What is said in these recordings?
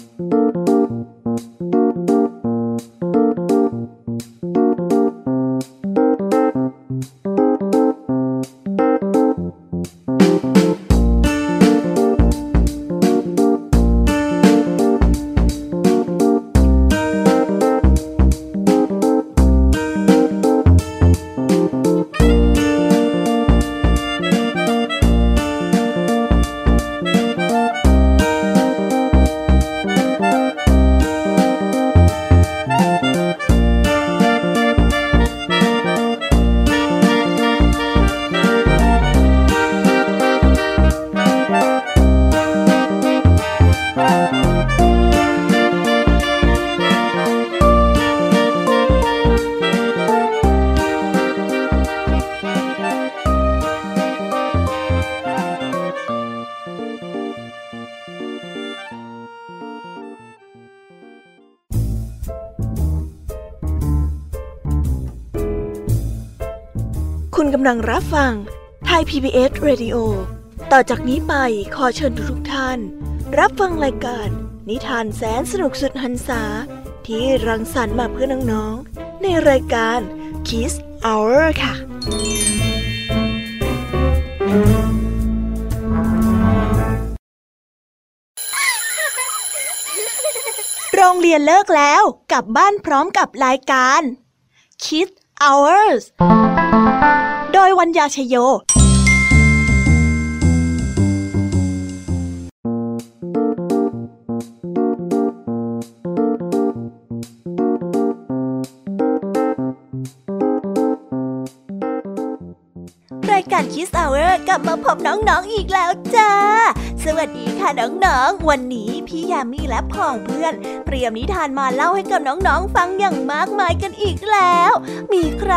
คุณ PBS Radio ต่อจากนี้ไปขอเชิญทุกท่าน รับฟังรายการ นิทานแสนสนุกสุดหันษา ที่รังสรรค์มาเพื่อน้องๆ ในรายการ Kiss Hour ค่ะ โรงเรียนเลิกแล้วกลับบ้านพร้อมกับรายการ Kids Hours โดยวัญญาชยโย รายการคิสเอาเวอร์กลับมาพบน้องๆอีกแล้วจ้า สวัสดีค่ะน้องๆ วันนี้พี่ยามีและพ่องเพื่อน เตรียมนิทานมาเล่าให้กับน้องๆ ฟังอย่างมากมายกันอีกแล้ว มีใคร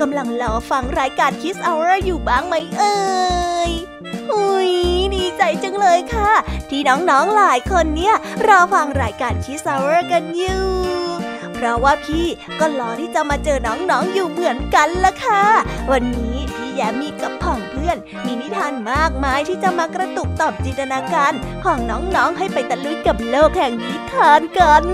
กำลังรอฟังรายการ Kids Hour อยู่บ้างไหมเอ่ยหูยดีใจจังเลยค่ะ ที่น้องๆ หลายคนเนี่ยรอฟังรายการ Kids Hour กันอยู่เพราะว่าพี่ก็รอที่จะมาเจอน้องๆอยู่เหมือนกันละค่ะ วันนี้พี่แยมมีกับเพื่อนมีนิทานมากมายที่จะมากระตุกต่อมจินตนาการของน้องๆ ให้ไปตะลุยกับโลกแห่งนิทานกัน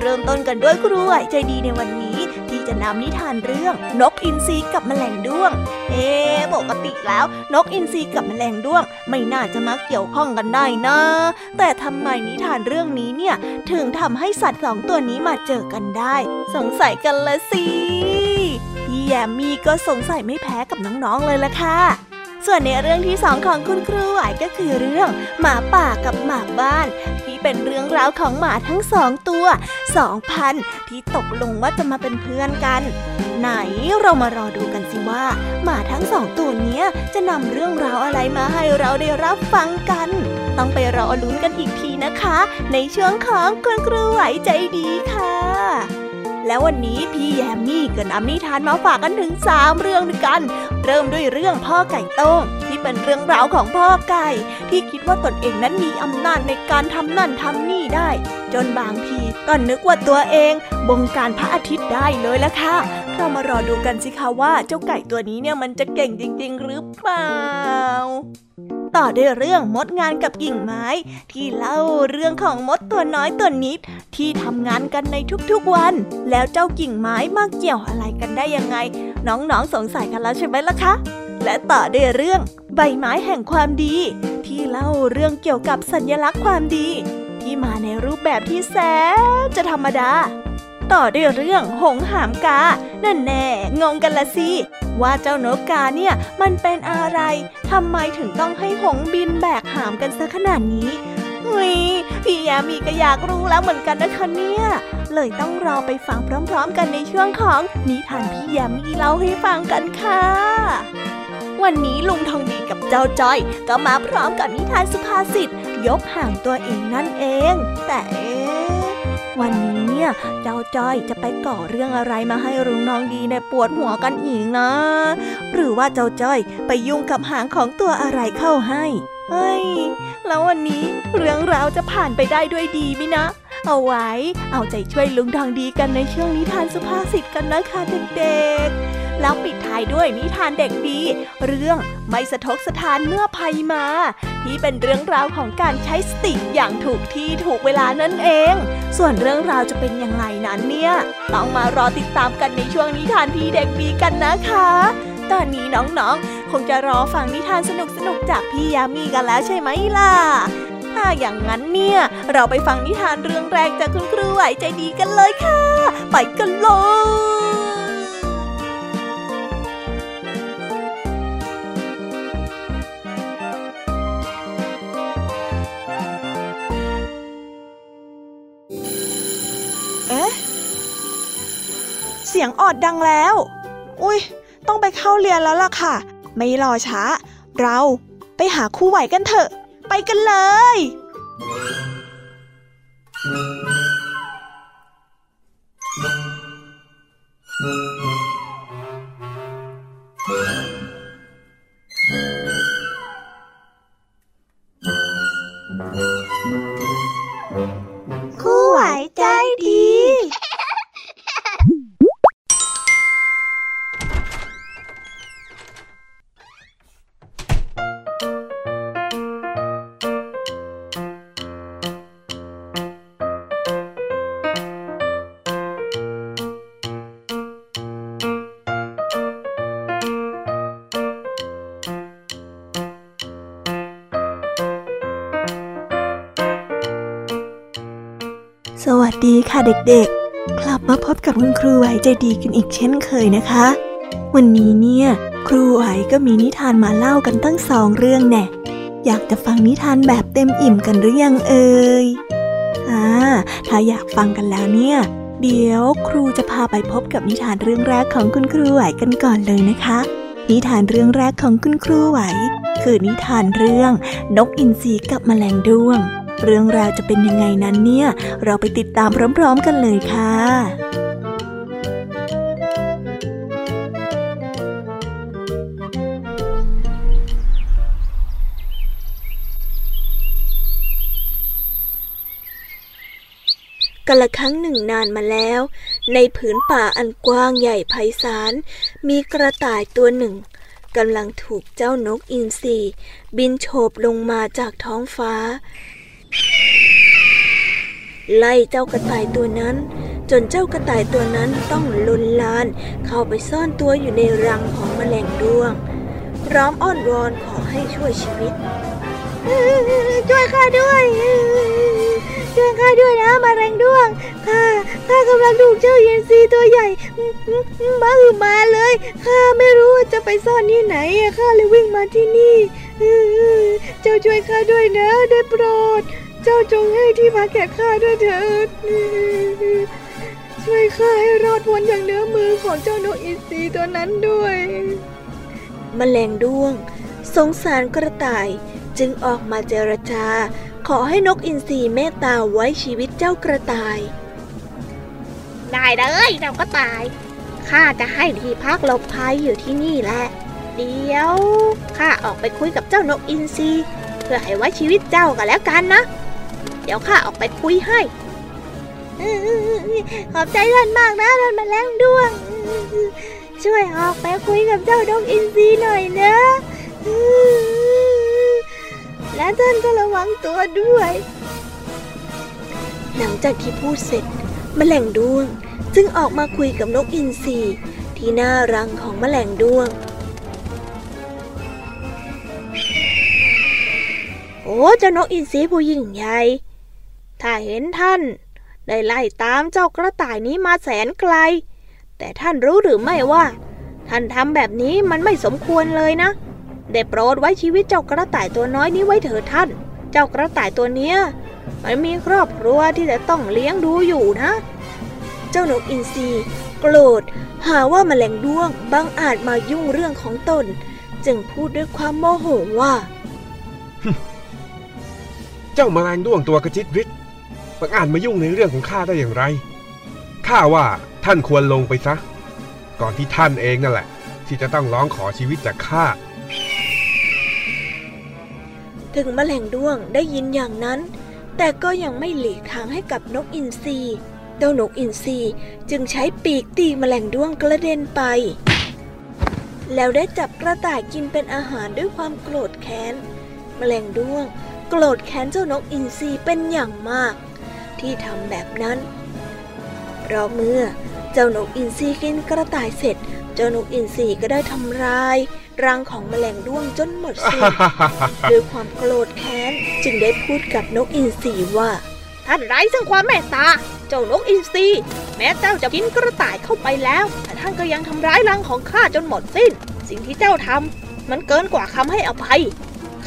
เริ่มต้นกันด้วยครูไหวใจดีในวันนี้ ที่จะนำนิทานเรื่องนกอินทรีกับแมลงด้วง เอ๊ปกติแล้ว นกอินทรีกับแมลงด้วง ไม่น่าจะมาเกี่ยวข้องกันได้นะ แต่ทำไมนิทานเรื่องนี้เนี่ย ถึงทำให้สัตว์สองตัวนี้มาเจอกันได้ สงสัยกันละสิ แยมมี่ก็สงสัยไม่แพ้กับน้องๆเลยละค่ะ ส่วนในเรื่องที่สองของคุณครูไหวก็คือเรื่อง หมาป่ากับหมาบ้าน ที่เป็นเรื่องราวของหมาทั้งสองตัวสองพันที่ตกลงว่าจะมาเป็นเพื่อนกัน ไหนเรามารอดูกันสิว่า หมาทั้งสองตัวเนี้ยจะนำเรื่องราวอะไรมาให้เราได้รับฟังกัน ต้องไปรอลุ้นกันอีกทีนะคะ ในช่วงของคุณครูไหวใจดีค่ะ แล้ววันนี้พี่แยมมี่ก็นำนิทานมาฝากกันถึงสามเรื่องด้วยกัน เริ่มด้วยเรื่องพ่อไก่โต้งที่เป็นเรื่องราวของพ่อไก่ ที่คิดว่าตนเองนั้นมีอำนาจในการทำนั่นทำนี่ได้ จนบางทีก็นึกว่าตัวเอง บงการพระอาทิตย์ได้เลยละค่ะ เรามารอดูกันสิคะว่าเจ้าไก่ตัวนี้เนี่ยมันจะเก่งจริง ๆ หรือเปล่า ต่อด้วยเรื่องมดงานกับกิ่งไม้ ที่เล่าเรื่องของมดตัวน้อยตัวนิด ที่ทำงานกันในทุกๆวัน แล้วเจ้ากิ่งไม้มาเกี่ยวอะไรกันได้ยังไง น้องๆสงสัยกันแล้วใช่ไหมล่ะคะและต่อด้วยเรื่องใบไม้แห่งความดี ที่เล่าเรื่องเกี่ยวกับสัญลักษณ์ความดี ที่มาในรูปแบบที่แสนจะธรรมดา ต่อด้วยเรื่องหงหามกา นั่นแน่ งงกันละสิ ว่าเจ้านกกาเนี่ยมันเป็นอะไร ทำไมถึงต้องให้หงบินแบกหามกันซะขนาดนี้เฮ้ยพี่ยามีก็อยากรู้แล้วเหมือนกันนะคะเนี่ย เลยต้องรอไปฟังพร้อมๆ กันในช่วงของนิทานพี่ยามีเล่าให้ฟังกันค่ะวันนี้ลุงทองดีกับเจ้าจ้อย ก็มาพร้อมกับนิทานสุภาษิตยกห่างตัวเองนั่นเอง แต่วันนี้ เนี่ย เจ้าจ้อยจะไปก่อเรื่องอะไรมาให้ลุงน้องดีในยปวดหัวกันอีกนะ หรือว่าเจ้าจ้อยไปยุ่งกับหางของตัวอะไรเข้าให้ เฮ้ย แล้ววันนี้เรื่องราวจะผ่านไปได้ด้วยดีไหมนะ เอาไว้ เอาใจช่วยลุงทองดีกันในช่วงนิทานสุภาษิตกันนะคะเด็กๆ แล้วปิดท้ายด้วยนิทานเด็กดี เรื่องไม่สะทกสะทานเมื่อภัยมา ที่เป็นเรื่องราวของการใช้สติอย่างถูกที่ถูกเวลานั่นเอง ส่วนเรื่องราวจะเป็นอย่างไรนั้นเนี่ย ต้องมารอติดตามกันในช่วงนิทานพี่เด็กดีกันนะคะ ตอนนี้น้องๆ คงจะรอฟังนิทานสนุกๆจากพี่ยามีกันแล้วใช่ไหมล่ะ อย่างนั้นเนี่ย เราไปฟังนิทานเรื่องแรกจากคุณครูไหวใจดีกันเลยค่ะ ไปกันเลยเอ๊ะเสียงออดดังแล้ว อุ้ย ต้องไปเข้าเรียนแล้วล่ะค่ะ ไม่รอช้า เราไปหาครูไหวกันเถอะ ไปกันเลย เด็กๆ กลับมาพบกับคุณครูไหวใจดีกันอีกเช่นเคยนะคะ วันนี้เนี่ยครูไหวก็มีนิทานมาเล่ากันตั้งสองเรื่องแน่อยากจะฟังนิทานแบบเต็มอิ่มกันหรือยังเอ่ยอ่าถ้าอยากฟังกันแล้วเนี่ย เดี๋ยวครูจะพาไปพบกับนิทานเรื่องแรกของคุณครูไหวกันก่อนเลยนะคะ นิทานเรื่องแรกของคุณครูไหว คือนิทานเรื่องนกอินทรีกับแมลงด้วง เรื่องราวจะเป็นยังไงนั้นเนี่ย เราไปติดตามพร้อมๆกันเลยค่ะกาละครั้งหนึ่งนานมาแล้ว ในผืนป่าอันกว้างใหญ่ไพศาลมีกระต่ายตัวหนึ่งกำลังถูกเจ้านกอินทรีบินโฉบลงมาจากท้องฟ้า ไล่เจ้ากระต่ายตัวนั้น จนเจ้ากระต่ายตัวนั้นต้องลนลาน เข้าไปซ่อนตัวอยู่ในรังของแมลงด้วง พร้อมอ้อนวอนขอให้ช่วยชีวิต ช่วยข้าด้วยช่วยข้าด้วยนะมาแรงด้วงข้าข้ากำลังถูกเจ้าเย็นซีตัวใหญ่บ้าอือมาเลยข้าไม่รู้ว่าจะไปซ่อนที่ไหนข้าเลยวิ่งมาที่นี่เจ้าช่วยข้าด้วยนะได้โปรด เจ้าจงให้ที่พักแก่ข้าด้วยเถิด ช่วยข้าให้รอดพ้นอย่างเนื้อมือของเจ้านกอินทรีตัวนั้นด้วยแมลงด้วง สงสารกระต่ายจึงออกมาเจรจา ขอให้นกอินทรีเมตตาไว้ชีวิตเจ้ากระต่าย ได้เลยเราก็ตายข้าจะให้ที่พักหลบภัยอยู่ที่นี่แหละ เดี๋ยวข้าออกไปคุยกับเจ้านกอินทรีเพื่อให้ไว้ชีวิตเจ้ากันแล้วกันนะ เดี๋ยวข้าออกไปคุยให้ขอบใจท่านมากนะท่านแมลงด้วง ช่วยออกไปคุยกับเจ้านกอินทรีหน่อยนะ และท่านก็ระวังตัวด้วย หลังจากที่พูดเสร็จแมลงด้วงจึงออกมาคุยกับนกอินทรีที่หน้ารังของแมลงด้วง โอ้เจ้านกอินทรีผู้ยิ่งใหญ่ ถ้าเห็นท่าน ได้ไล่ตามเจ้ากระต่ายนี้มาแสนไกล แต่ท่านรู้หรือไม่ว่า ท่านทำแบบนี้มันไม่สมควรเลยนะ ได้โปรดไว้ชีวิตเจ้ากระต่ายตัวน้อยนี้ไว้เถิดท่าน เจ้ากระต่ายตัวเนี้ยมันมีครอบครัวที่จะต้องเลี้ยงดูอยู่นะ เจ้านกอินทรีโกรธ หาว่าแมลงด้วงบังอาจมายุ่งเรื่องของตน จึงพูดด้วยความโมโหว่า เจ้าแมลงด้วงตัวกระจิตริด บังอาจมายุ่งในเรื่องของข้าได้อย่างไร ข้าว่าท่านควรลงไปซะ ก่อนที่ท่านเองนั่นแหละ ที่จะต้องร้องขอชีวิตจากข้า ถึงแมลงด้วงได้ยินอย่างนั้น แต่ก็ยังไม่หลีกทางให้กับนกอินทรีเจ้านกอินทรีจึงใช้ปีกตีแมลงด้วงกระเด็นไป แล้วได้จับกระต่ายกินเป็นอาหารด้วยความโกรธแค้น แมลงด้วง โกรธแค้นเจ้านกอินทรีเป็นอย่างมาก ที่ทำแบบนั้น เพราะเมื่อเจ้านกอินทรีกินกระต่ายเสร็จ เจ้านกอินทรีก็ได้ทำลายรังของแมลงด้วงจนหมดสิ้นด้วยความโกรธแค้นจึงได้พูดกับนกอินทรีว่าท่านไร้ซึ่งความเมตตา เจ้านกอินทรีแม้เจ้าจะกินกระต่ายเข้าไปแล้ว แต่ท่านก็ยังทำร้ายรังของข้าจนหมดสิ้น สิ่งที่เจ้าทำมันเกินกว่าคำให้อภัย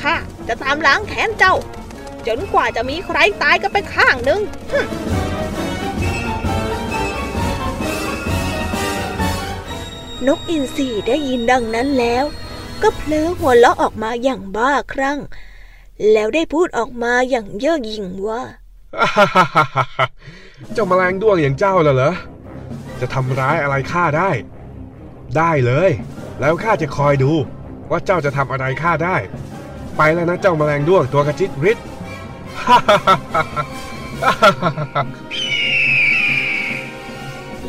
ข้าจะตามล้างแค้นเจ้า จนกว่าจะมีใครตายกันไปข้างหนึ่งนกอินทรีได้ยินดังนั้นแล้ว ก็เพลิงหัวเราะออกมาอย่างบ้าคลั่ง แล้วได้พูดออกมาอย่างเย่อหยิ่งว่าเจ้าแมลงด้วงอย่างเจ้าละเหรอ จะทำร้ายอะไรข้าได้ ได้เลย แล้วข้าจะคอยดู ว่าเจ้าจะทำอะไรข้าได้ ไปแล้วนะเจ้าแมลงด้วงตัวกระจิตริด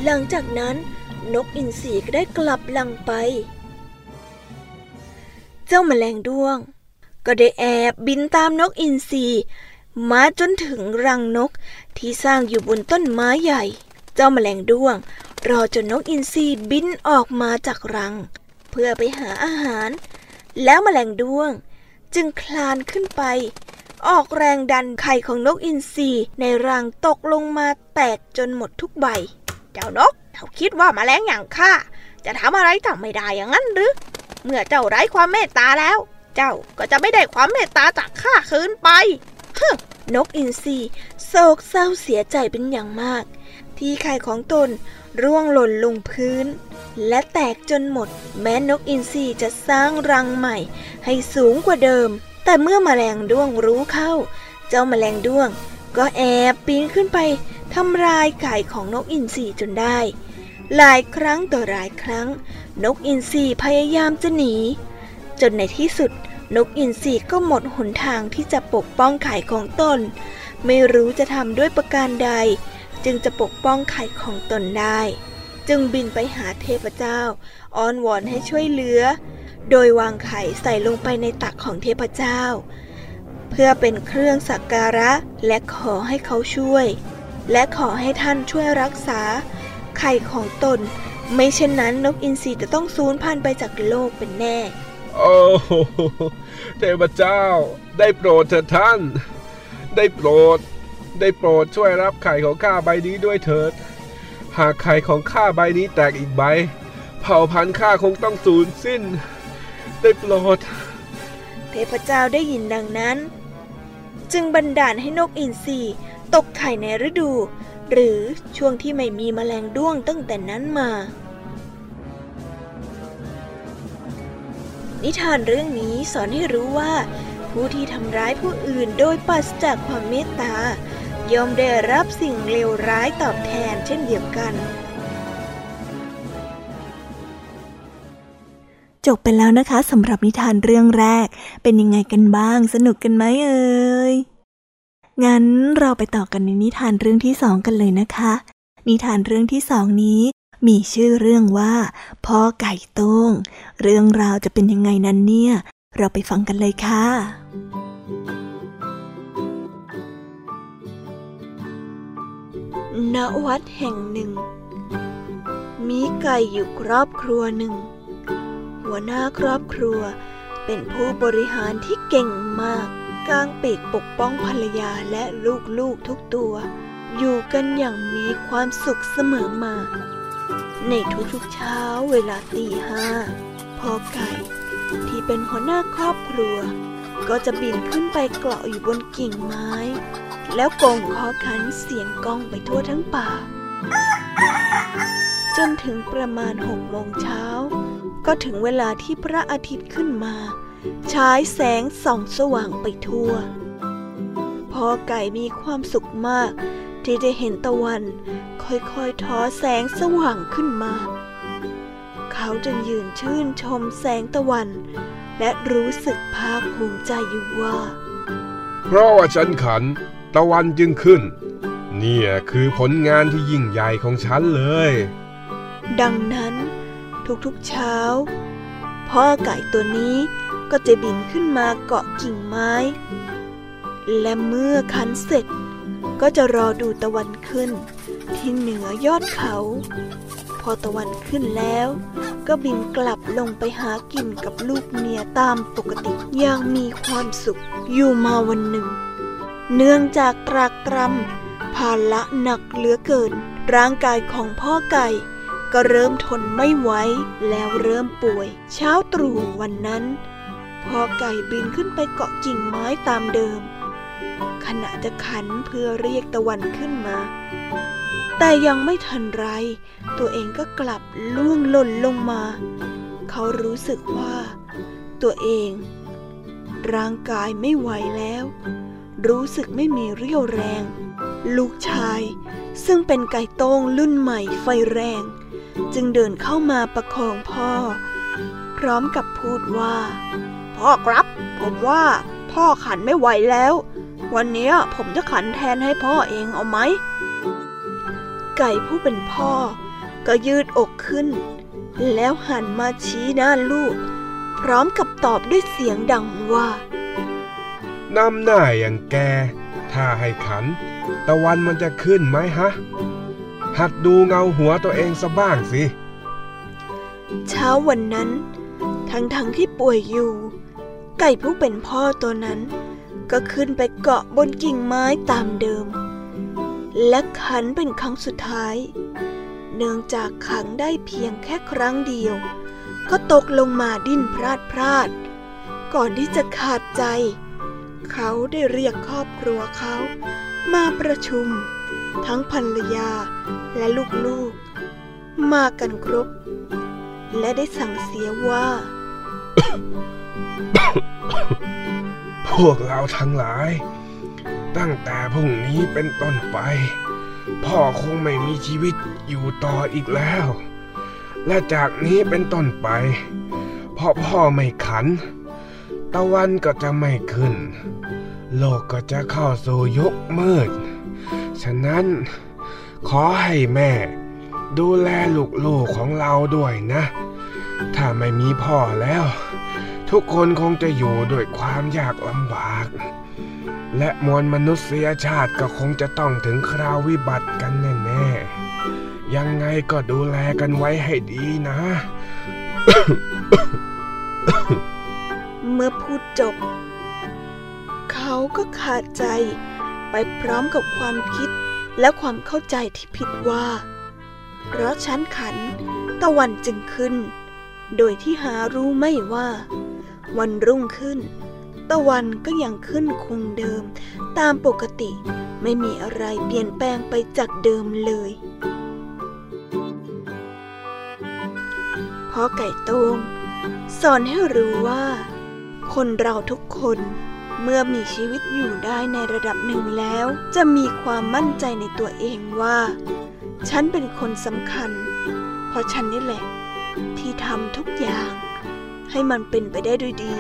หลังจากนั้นนกอินทรีก็ได้กลับรังไป เจ้าแมลงด้วง ก็ได้แอบบินตามนกอินทรีมาจนถึงรังนกที่สร้างอยู่บนต้นไม้ใหญ่ เจ้าแมลงด้วง รอจนนกอินทรีบินออกมาจากรัง เพื่อไปหาอาหาร แล้วแมลงด้วงจึงคลานขึ้นไป ออกแรงดันไข่ของนกอินทรีในรังตกลงมาแตกจนหมดทุกใบ เจ้านกเขาคิดว่ามาแมลงอย่างข้าจะทำอะไรเจ้าไม่ได้อย่างนั้นหรือ เมื่อเจ้าไร้ความเมตตาแล้ว เจ้าก็จะไม่ได้ความเมตตาจากข้าคืนไปนกอินทรีโศกเศร้าเสียใจเป็นอย่างมาก ที่ไข่ของตนร่วงหล่นลงพื้น และแตกจนหมด แม้นกอินทรีจะสร้างรังใหม่ ให้สูงกว่าเดิม แต่เมื่อมแมลงด้วงรู้เข้า เจ้าแมลงด้วง ก็แอบปีนขึ้นไปทำลายไข่ของนกอินทรีจนได้ หลายครั้งต่อหลายครั้ง นกอินทรีพยายามจะหนี จนในที่สุด นกอินทรีก็หมดหนทางที่จะปกป้องไข่ของตน ไม่รู้จะทำด้วยประการใด จึงจะปกป้องไข่ของตนได้ จึงบินไปหาเทพเจ้า อ้อนวอนให้ช่วยเหลือ โดยวางไข่ใส่ลงไปในตักของเทพเจ้า เพื่อเป็นเครื่องสักการะและขอให้เขาช่วย และขอให้ท่านช่วยรักษา ไข่ของตน ไม่เช่นนั้นนกอินทรีจะต้องสูญพันธุ์ไปจากโลกเป็นแน่ โอ้เทพเจ้า ได้โปรดเถิดท่าน ได้โปรด ได้โปรดช่วยรับไข่ของข้าใบนี้ด้วยเถิด หากไข่ของข้าใบนี้แตกอีกใบ เผ่าพันธุ์ข้าคงต้องสูญสิ้น ได้โปรด เทพเจ้าได้ยินดังนั้น จึงบันดาลให้นกอินทรีตกไข่ในฤดู หรือช่วงที่ไม่มีแมลงด้วงตั้งแต่นั้นมา นิทานเรื่องนี้สอนให้รู้ว่า ผู้ที่ทำร้ายผู้อื่นโดยปราศจากความเมตตาย่อมได้รับสิ่งเลวร้ายตอบแทนเช่นเดียวกัน จบไปแล้วนะคะสำหรับนิทานเรื่องแรก เป็นยังไงกันบ้าง สนุกกันไหมเอ่ย งั้นเราไปต่อกันในนิทานเรื่องที่สองกันเลยนะคะ นิทานเรื่องที่สองนี้ มีชื่อเรื่องว่าพ่อไก่ต้ง เรื่องราวจะเป็นยังไงนั้นเนี่ย เราไปฟังกันเลยค่ะณวัดแห่งหนึ่ง มีไก่อยู่ครอบครัวหนึ่ง หัวหน้าครอบครัว เป็นผู้บริหารที่เก่งมาก กางปีกปกป้องภรรยาและลูกๆทุกตัว อยู่กันอย่างมีความสุขเสมอมา ในทุกๆเช้าเวลาตีห้าพ่อไก่ ที่เป็นหัวหน้าครอบครัว ก็จะบินขึ้นไปเกาะอยู่บนกิ่งไม้ แล้วกงคอขันเสียงก้องไปทั่วทั้งป่า จนถึงประมาณหกโมงเช้า ก็ถึงเวลาที่พระอาทิตย์ขึ้นมา ฉายแสงส่องสว่างไปทั่วพ่อไก่มีความสุขมาก ที่ได้เห็นตะวัน ค่อยๆทอแสงสว่างขึ้นมา เขาจึงยืนชื่นชมแสงตะวัน และรู้สึกภาคภูมิใจอยู่ว่า เพราะว่าฉันขัน ตะวันจึงขึ้น เนี่ยคือผลงานที่ยิ่งใหญ่ของฉันเลย ดังนั้น ทุกๆเช้า พ่อไก่ตัวนี้ก็จะบินขึ้นมาเกาะกิ่งไม้ และเมื่อคันเสร็จ ก็จะรอดูตะวันขึ้น ที่เหนือยอดเขา พอตะวันขึ้นแล้ว ก็บินกลับลงไปหากินกับลูกเมียตามปกติอย่างมีความสุขอยู่มาวันหนึ่ง เนื่องจากตรากตรำภาระหนักเหลือเกิน ร่างกายของพ่อไก่ ก็เริ่มทนไม่ไหวแล้วเริ่มป่วย เช้าตรู่วันนั้นพ่อไก่บินขึ้นไปเกาะกิ่งไม้ตามเดิม ขณะจะขันเพื่อเรียกตะวันขึ้นมา แต่ยังไม่ทันไร ตัวเองก็กลับล่วงหล่นลงมา เขารู้สึกว่า ตัวเอง ร่างกายไม่ไหวแล้ว รู้สึกไม่มีเรี่ยวแรง ลูกชายซึ่งเป็นไก่โต้งรุ่นใหม่ไฟแรง จึงเดินเข้ามาประคองพ่อ พร้อมกับพูดว่า พ่อครับ ผมว่าพ่อขันไม่ไหวแล้ว วันนี้ผมจะขันแทนให้พ่อเองเอาไหม ไก่ผู้เป็นพ่อ ก็ยืดอกขึ้น แล้วหันมาชี้หน้าลูก พร้อมกับตอบด้วยเสียงดังว่านำหน้าอย่างแก ถ้าให้ขัน ตะวันมันจะขึ้นไหมฮะ หัดดูเงาหัวตัวเองซะบ้างสิ เช้าวันนั้น ทั้งๆทที่ป่วยอยู่ ไก่ผู้เป็นพ่อตัวนั้น ก็ขึ้นไปเกาะบนกิ่งไม้ตามเดิม และขันเป็นครั้งสุดท้าย เนื่องจากขังได้เพียงแค่ครั้งเดียว ก็ตกลงมาดิ้นพลาดพลาด ก่อนที่จะขาดใจ เขาได้เรียกครอบครัวเขามาประชุม ทั้งภรรยาและลูกๆ มากันครบ และได้สั่งเสียว่า พวกเราทั้งหลาย ตั้งแต่พรุ่งนี้เป็นต้นไป พ่อคงไม่มีชีวิตอยู่ต่ออีกแล้ว และจากนี้เป็นต้นไปพอพ่อไม่ขัน ตะวันก็จะไม่ขึ้น โลกก็จะเข้าสู่ยุคมืด ฉะนั้น ขอให้แม่ ดูแลลูกๆของเราด้วยนะ ถ้าไม่มีพ่อแล้ว ทุกคนคงจะอยู่ด้วยความยากลำบาก และมวลมนุษยชาติก็คงจะต้องถึงคราววิบัติกันแน่ๆ ยังไงก็ดูแลกันไว้ให้ดีนะเมื่อพูดจบ เขาก็ขาดใจ ไปพร้อมกับความคิดและความเข้าใจที่ผิดว่า เพราะชั้นขันตะวันจึงขึ้น โดยที่หารู้ไม่ว่า วันรุ่งขึ้น ตะวันก็ยังขึ้นคงเดิม ตามปกติไม่มีอะไรเปลี่ยนแปลงไปจากเดิมเลยพ่อไก่ตงสอนให้รู้ว่า คนเราทุกคน เมื่อมีชีวิตอยู่ได้ในระดับหนึ่งแล้ว จะมีความมั่นใจในตัวเองว่า ฉันเป็นคนสำคัญ เพราะฉันนี่แหละ ที่ทำทุกอย่าง ให้มันเป็นไปได้ด้วยดี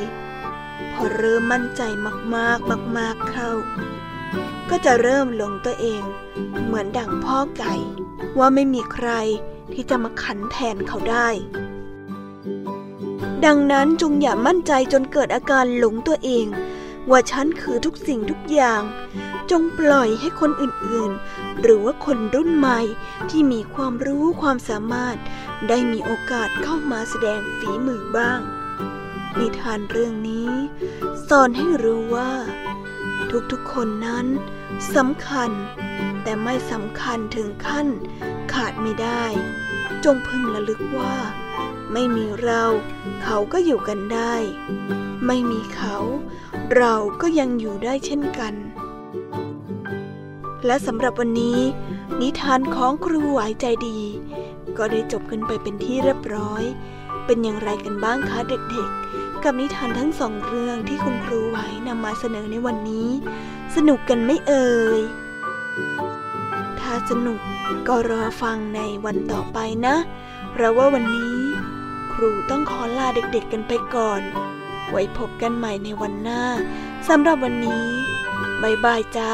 พอเริ่มมั่นใจมากๆมาก ๆเข้า ก็จะเริ่มหลงตัวเอง เหมือนดั่งพ่อไก่ ว่าไม่มีใครที่จะมาขันแทนเขาได้ดังนั้นจงอย่ามั่นใจจนเกิดอาการหลงตัวเอง ว่าฉันคือทุกสิ่งทุกอย่าง จงปล่อยให้คนอื่นๆ หรือว่าคนรุ่นใหม่ที่มีความรู้ความสามารถ ได้มีโอกาสเข้ามาแสดงฝีมือบ้าง นิทานเรื่องนี้ สอนให้รู้ว่า ทุกๆคนนั้นสำคัญ แต่ไม่สำคัญถึงขั้นขาดไม่ได้ จงพึงระลึกว่า ไม่มีเรา เขาก็อยู่กันได้ ไม่มีเขา เราก็ยังอยู่ได้เช่นกัน และสำหรับวันนี้ นิทานของครูไหวใจดี ก็ได้จบกันไปเป็นที่เรียบร้อย เป็นอย่างไรกันบ้างคะเด็กๆ กับนิทานทั้งสองเรื่องที่คุณครูไหวนำมาเสนอในวันนี้ สนุกกันไม่เอ่ยถ้าสนุกก็รอฟังในวันต่อไปนะ เพราะว่าวันนี้ รูต้องขอลาเด็กๆกันไปก่อน ไว้พบกันใหม่ในวันหน้าสำหรับวันนี้บายบายจ้า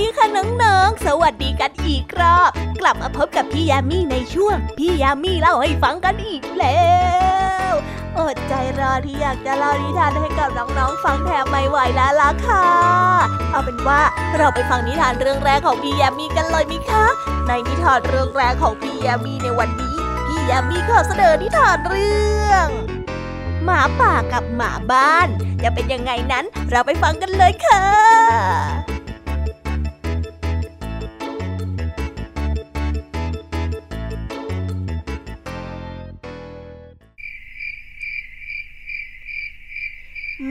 ดีค่ะน้องๆ สวัสดีกันอีกรอบ กลับมาพบกับพี่ยามีในช่วง พี่ยามีเล่าให้ฟังกันอีกแล้ว อดใจรอที่อยากจะเล่านิทานให้กับน้องๆฟังแทบไม่ไหวแล้วล่ะค่ะ เอาเป็นว่าเราไปฟังนิทานเรื่องแรกของพี่ยามีกันเลยมิคะ ในนิทานเรื่องแรกของพี่ยามีในวันนี้ พี่ยามีขอเสนอนิทานเรื่อง หมาป่ากับหมาบ้าน จะเป็นยังไงนั้นเราไปฟังกันเลยค่ะ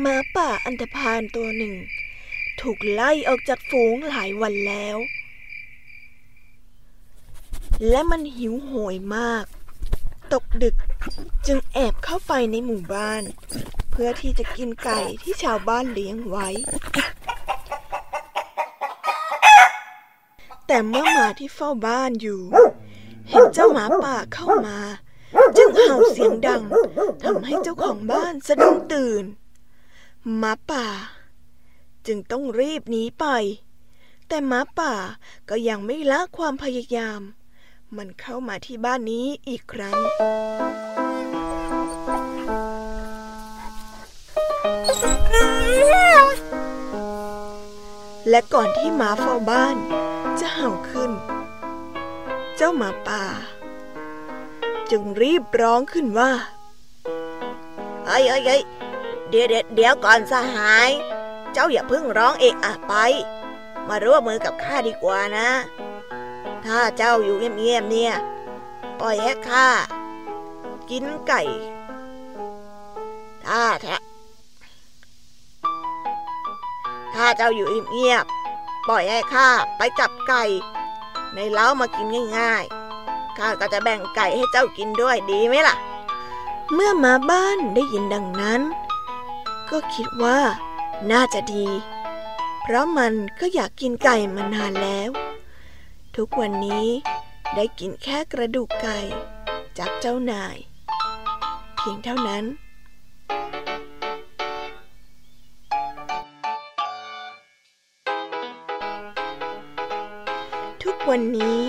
มาป่าอันธพาลตัวหนึ่ง ถูกไล่ออกจากฝูงหลายวันแล้ว และมันหิวโหยมาก ตกดึกจึงแอบเข้าไปในหมู่บ้าน เพื่อที่จะกินไก่ที่ชาวบ้านเลี้ยงไว้ แต่เมื่อหมาที่เฝ้าบ้านอยู่ เห็นเจ้าหมาป่าเข้ามา จึงเห่าเสียงดังทำให้เจ้าของบ้านสะดุ้งตื่น หมาป่า จึงต้องรีบหนีไป แต่หมาป่าก็ยังไม่ละความพยายาม มันเข้ามาที่บ้านนี้อีกครั้งและก่อนที่หมาเฝ้าบ้าน จะเห่าขึ้น เจ้าหมาป่า จึงรีบร้องขึ้นว่าเฮ้ยเฮ้ เดี๋ยวเดี๋ยวก่อนสหาย เจ้าอย่าเพิ่งร้องเอกอะไป มาร่วมมือกับข้าดีกว่านะ ถ้าเจ้าอยู่เงียบๆเนี่ยปล่อยให้ข้ากินไก่ ถ้าถ้าถ้าเจ้าอยู่เงียบๆปล่อยให้ข้าไปจับไก่ ในเล้ามากินง่ายๆข้าก็จะแบ่งไก่ให้เจ้ากินด้วยดีไหมล่ะเมื่อมาบ้านได้ยินดังนั้น ก็คิดว่า น่าจะดี เพราะมันก็อยากกินไก่มานานแล้ว ทุกวันนี้ได้กินแค่กระดูกไก่ จากเจ้านาย เพียงเท่านั้นทุกวันนี้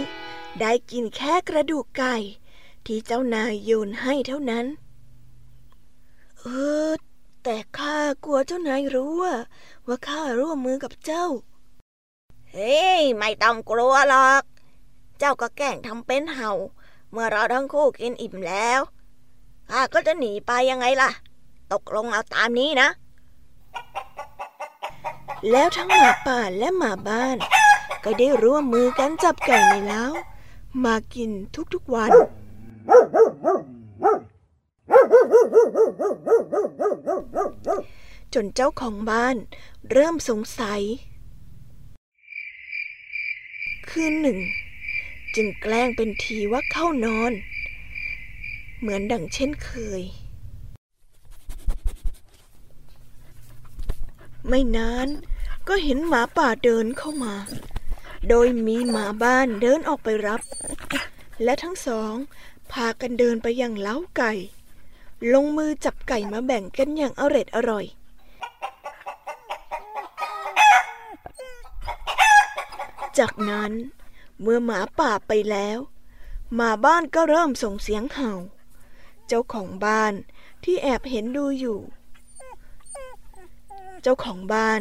ได้กินแค่กระดูกไก่ ที่เจ้านายโยนให้เท่านั้น เออ แต่ข้ากลัวเจ้านายรู้ว่าว่าข้าร่วมมือกับเจ้า เฮ้ยไม่ต้องกลัวหรอก เจ้าก็แกล้งทำเป็นเห่า เมื่อเราทั้งคู่กินอิ่มแล้วข้าก็จะหนีไปยังไงล่ะ ตกลงเอาตามนี้นะ แล้วทั้งหมาป่าและหมาบ้าน ก็ได้ร่วมมือกันจับไก่ในเล้ามากินทุกๆวัน จนเจ้าของบ้าน เริ่มสงสัย คืนหนึ่ง จึงแกล้งเป็นทีว่าเข้านอน เหมือนดังเช่นเคย ไม่นานก็เห็นหมาป่าเดินเข้ามา โดยมีหมาบ้านเดินออกไปรับ และทั้งสอง พากันเดินไปยังเล้าไก่ ลงมือจับไก่มาแบ่งกันอย่างอร็ดอร่อย จากนั้นเมื่อหมาป่าไปแล้ว หมาบ้านก็เริ่มส่งเสียงเห่า เจ้าของบ้านที่แอบเห็นดูอยู่ เจ้าของบ้าน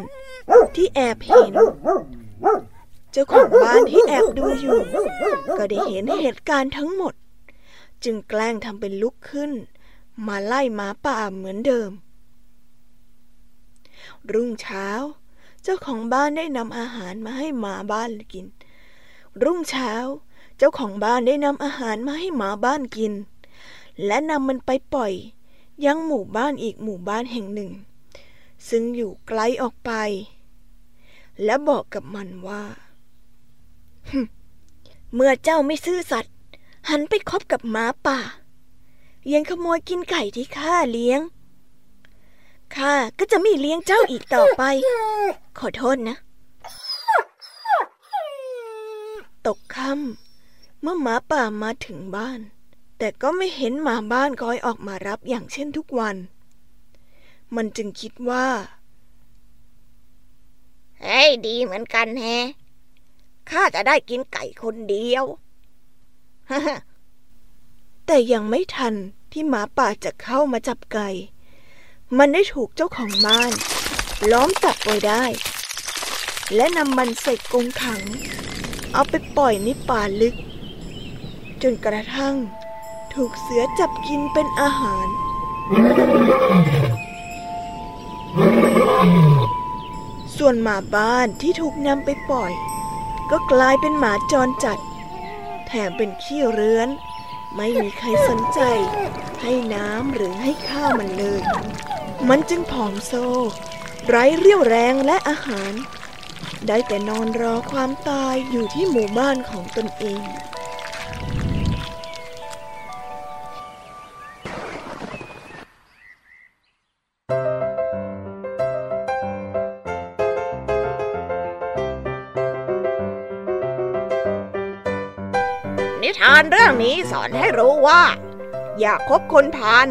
ที่แอบเห็น เจ้าของบ้านที่แอบดูอยู่ ก็ได้เห็นเหตุการณ์ทั้งหมด จึงแกล้งทำเป็นลุกขึ้น มาไล่หมาป่าเหมือนเดิม รุ่งเช้า เจ้าของบ้านได้นำอาหารมาให้หมาบ้านกิน รุ่งเช้า เจ้าของบ้านได้นำอาหารมาให้หมาบ้านกิน และนำมันไปปล่อย ยังหมู่บ้านอีกหมู่บ้านแห่งหนึ่ง ซึ่งอยู่ไกลออกไป และบอกกับมันว่าเมื่อเจ้าไม่ซื่อสัตย์หันไปคบกับหมาป่า ยังขโมยกินไก่ที่ข้าเลี้ยง ข้าก็จะไม่เลี้ยงเจ้าอีกต่อไป ขอโทษนะ ตกค่ำเมื่อหมาป่ามาถึงบ้าน แต่ก็ไม่เห็นหมาบ้านคอยออกมารับอย่างเช่นทุกวัน มันจึงคิดว่า เฮ้ยดีเหมือนกันแฮข้าจะได้กินไก่คนเดียว แต่ยังไม่ทันที่หมาป่าจะเข้ามาจับไก่ มันได้ถูกเจ้าของบ้าน ล้อมจับไว้ได้ และนำมันใส่กรงขัง เอาไปปล่อยในป่าลึก จนกระทั่ง ถูกเสือจับกินเป็นอาหาร ส่วนหมาบ้านที่ถูกนำไปปล่อย ก็กลายเป็นหมาจรจัด แถมเป็นขี้เรื้อน ไม่มีใครสนใจให้น้ำหรือให้ข้าวมันเลย มันจึงผอมโซ ไร้เรี่ยวแรงและอาหาร ได้แต่นอนรอความตายอยู่ที่หมู่บ้านของตนเองนิทานเรื่องนี้สอนให้รู้ว่า อย่าคบคนพาล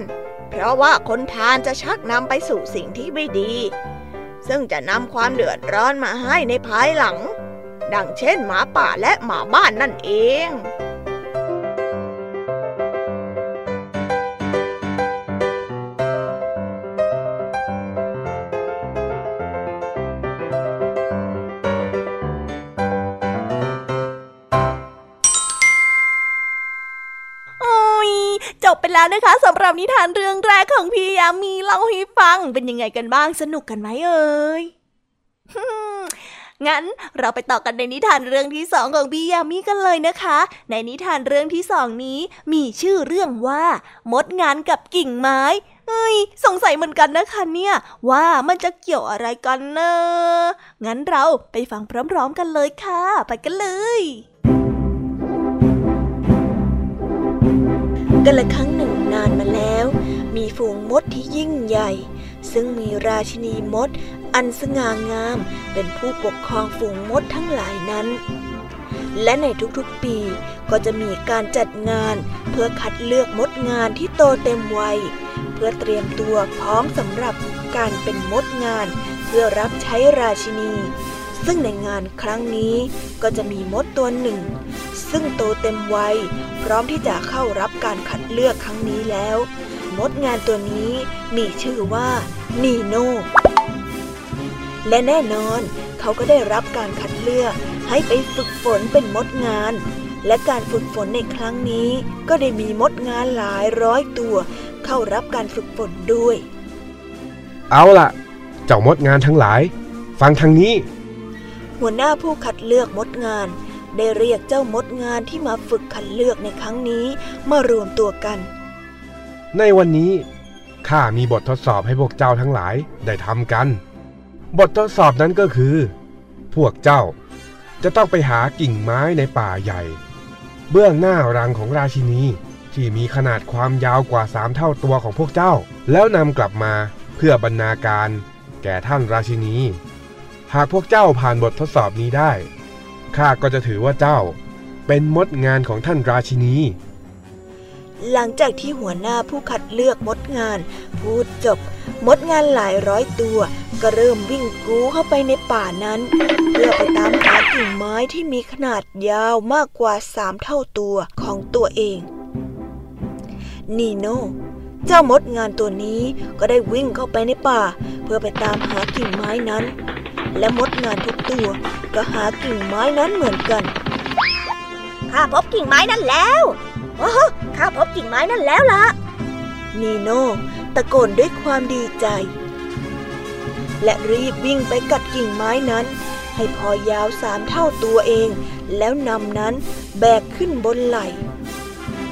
เพราะว่าคนทานจะชักนำไปสู่สิ่งที่ไม่ดี ซึ่งจะนำความเดือดร้อนมาให้ในภายหลัง ดังเช่นหมาป่าและหมาบ้านนั่นเอง แล้วนะคะสำหรับนิทานเรื่องแรกของพี่ยามีเล่าให้ฟังเป็นยังไงกันบ้างสนุกกันไหมเอ่ยงั้นเราไปต่อกันในนิทานเรื่องที่สองของพี่ยามีกันเลยนะคะ ในนิทานเรื่องที่สองนี้มีชื่อเรื่องว่า มดงานกับกิ่งไม้เอ้ยสงสัยเหมือนกันนะคะเนี่ย ว่ามันจะเกี่ยวอะไรกันนะงั้นเราไปฟังพร้อมๆกันเลยค่ะ ไปกันเลยกันละครั้งหนึ่ง นานมาแล้ว มีฝูงมดที่ยิ่งใหญ่ ซึ่งมีราชินีมด อันสง่างาม เป็นผู้ปกครองฝูงมดทั้งหลายนั้น และในทุกๆปีก็จะมีการจัดงานเพื่อคัดเลือกมดงานที่โตเต็มวัย เพื่อเตรียมตัวพร้อมสำหรับการเป็นมดงาน เพื่อรับใช้ราชินี ซึ่งในงานครั้งนี้ก็จะมีมดตัวหนึ่ง ซึ่งโตเต็มวัยพร้อมที่จะเข้ารับการคัดเลือกครั้งนี้แล้ว มดงานตัวนี้มีชื่อว่านีโน่และแน่นอนเขาก็ได้รับการคัดเลือกให้ไปฝึกฝนเป็นมดงาน และการฝึกฝนในครั้งนี้ ก็ได้มีมดงานหลายร้อยตัว เข้ารับการฝึกฝนด้วย เอาล่ะ เจ้ามดงานทั้งหลาย ฟังทางนี้ หัวหน้าผู้คัดเลือกมดงาน ได้เรียกเจ้ามดงานที่มาฝึกคัดเลือกในครั้งนี้มารวมตัวกัน ในวันนี้ข้ามีบททดสอบให้พวกเจ้าทั้งหลายได้ทำกัน บททดสอบนั้นก็คือ พวกเจ้าจะต้องไปหากิ่งไม้ในป่าใหญ่ เบื้องหน้ารังของราชินีที่มีขนาดความยาวกว่าสามเท่าตัวของพวกเจ้า แล้วนำกลับมาเพื่อบรรณาการ แก่ท่านราชินี หากพวกเจ้าผ่านบททดสอบนี้ได้ข้าก็จะถือว่าเจ้าเป็นมดงานของท่านราชินี หลังจากที่หัวหน้าผู้คัดเลือกมดงาน พูดจบ มดงานหลายร้อยตัว ก็เริ่มวิ่งกรูเข้าไปในป่านั้น เพื่อไปตามหากิ่งไม้ที่มีขนาดยาวมากกว่าสามเท่าตัวของตัวเอง นีโน่เจ้ามดงานตัวนี้ก็ได้วิ่งเข้าไปในป่า เพื่อไปตามหากิ่งไม้นั้น และมดงานทุกตัว ก็หากิ่งไม้นั้นเหมือนกัน ข้าพบกิ่งไม้นั่นแล้วโอ้ข้าพบกิ่งไม้นั่นแล้วล่ะ นีโน่ตะโกนด้วยความดีใจ และรีบวิ่งไปกัดกิ่งไม้นั้น ให้พอยาวสามเท่าตัวเอง แล้วนำนั้นแบกขึ้นบนไหล่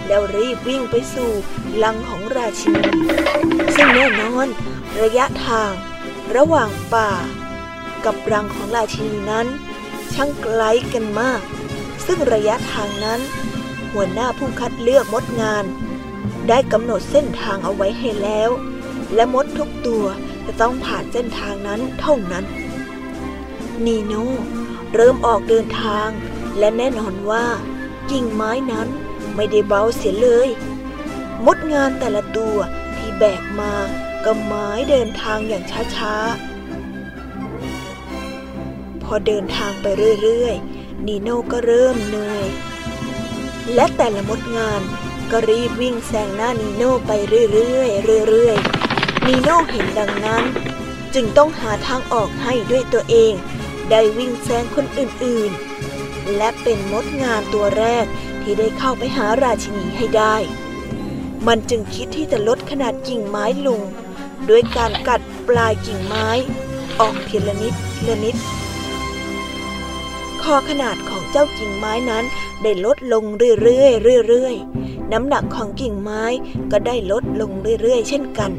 แล้วรีบวิ่งไปสู่ลังของราชินีซึ่งแน่นอน ระยะทาง ระหว่างป่า กับรังของราชินีนั้น ช่างไกลกันมาก ซึ่งระยะทางนั้น หัวหน้าผู้คัดเลือกมดงาน ได้กำหนดเส้นทางเอาไว้ให้แล้ว และมดทุกตัวจะต้องผ่านเส้นทางนั้นเท่านั้น นีโน่เริ่มออกเดินทาง และแน่นอนว่า กิ่งไม้นั้นไม่ได้เบาเสียเลย มดงานแต่ละตัวที่แบกมาก็ไม้เดินทางอย่างช้าๆ พอเดินทางไปเรื่อยๆ นีโน่ก็เริ่มเหนื่อย และแต่ละมดงานก็รีบวิ่งแซงหน้านีโน่ไปเรื่อยๆเรื่อยๆ นีโน่เห็นดังนั้น จึงต้องหาทางออกให้ด้วยตัวเอง ได้วิ่งแซงคนอื่นๆ และเป็นมดงานตัวแรกที่ได้เข้าไปหาราชินีให้ได้ มันจึงคิดที่จะลดขนาดกิ่งไม้ลง ด้วยการกัดปลายกิ่งไม้ ออกทีละนิดละนิด คอขนาดของเจ้ากิ่งไม้นั้น ได้ลดลงเรื่อยๆเรื่อยๆน้ำหนักของกิ่งไม้ก็ได้ลดลงเรื่อยๆ เช่นกัน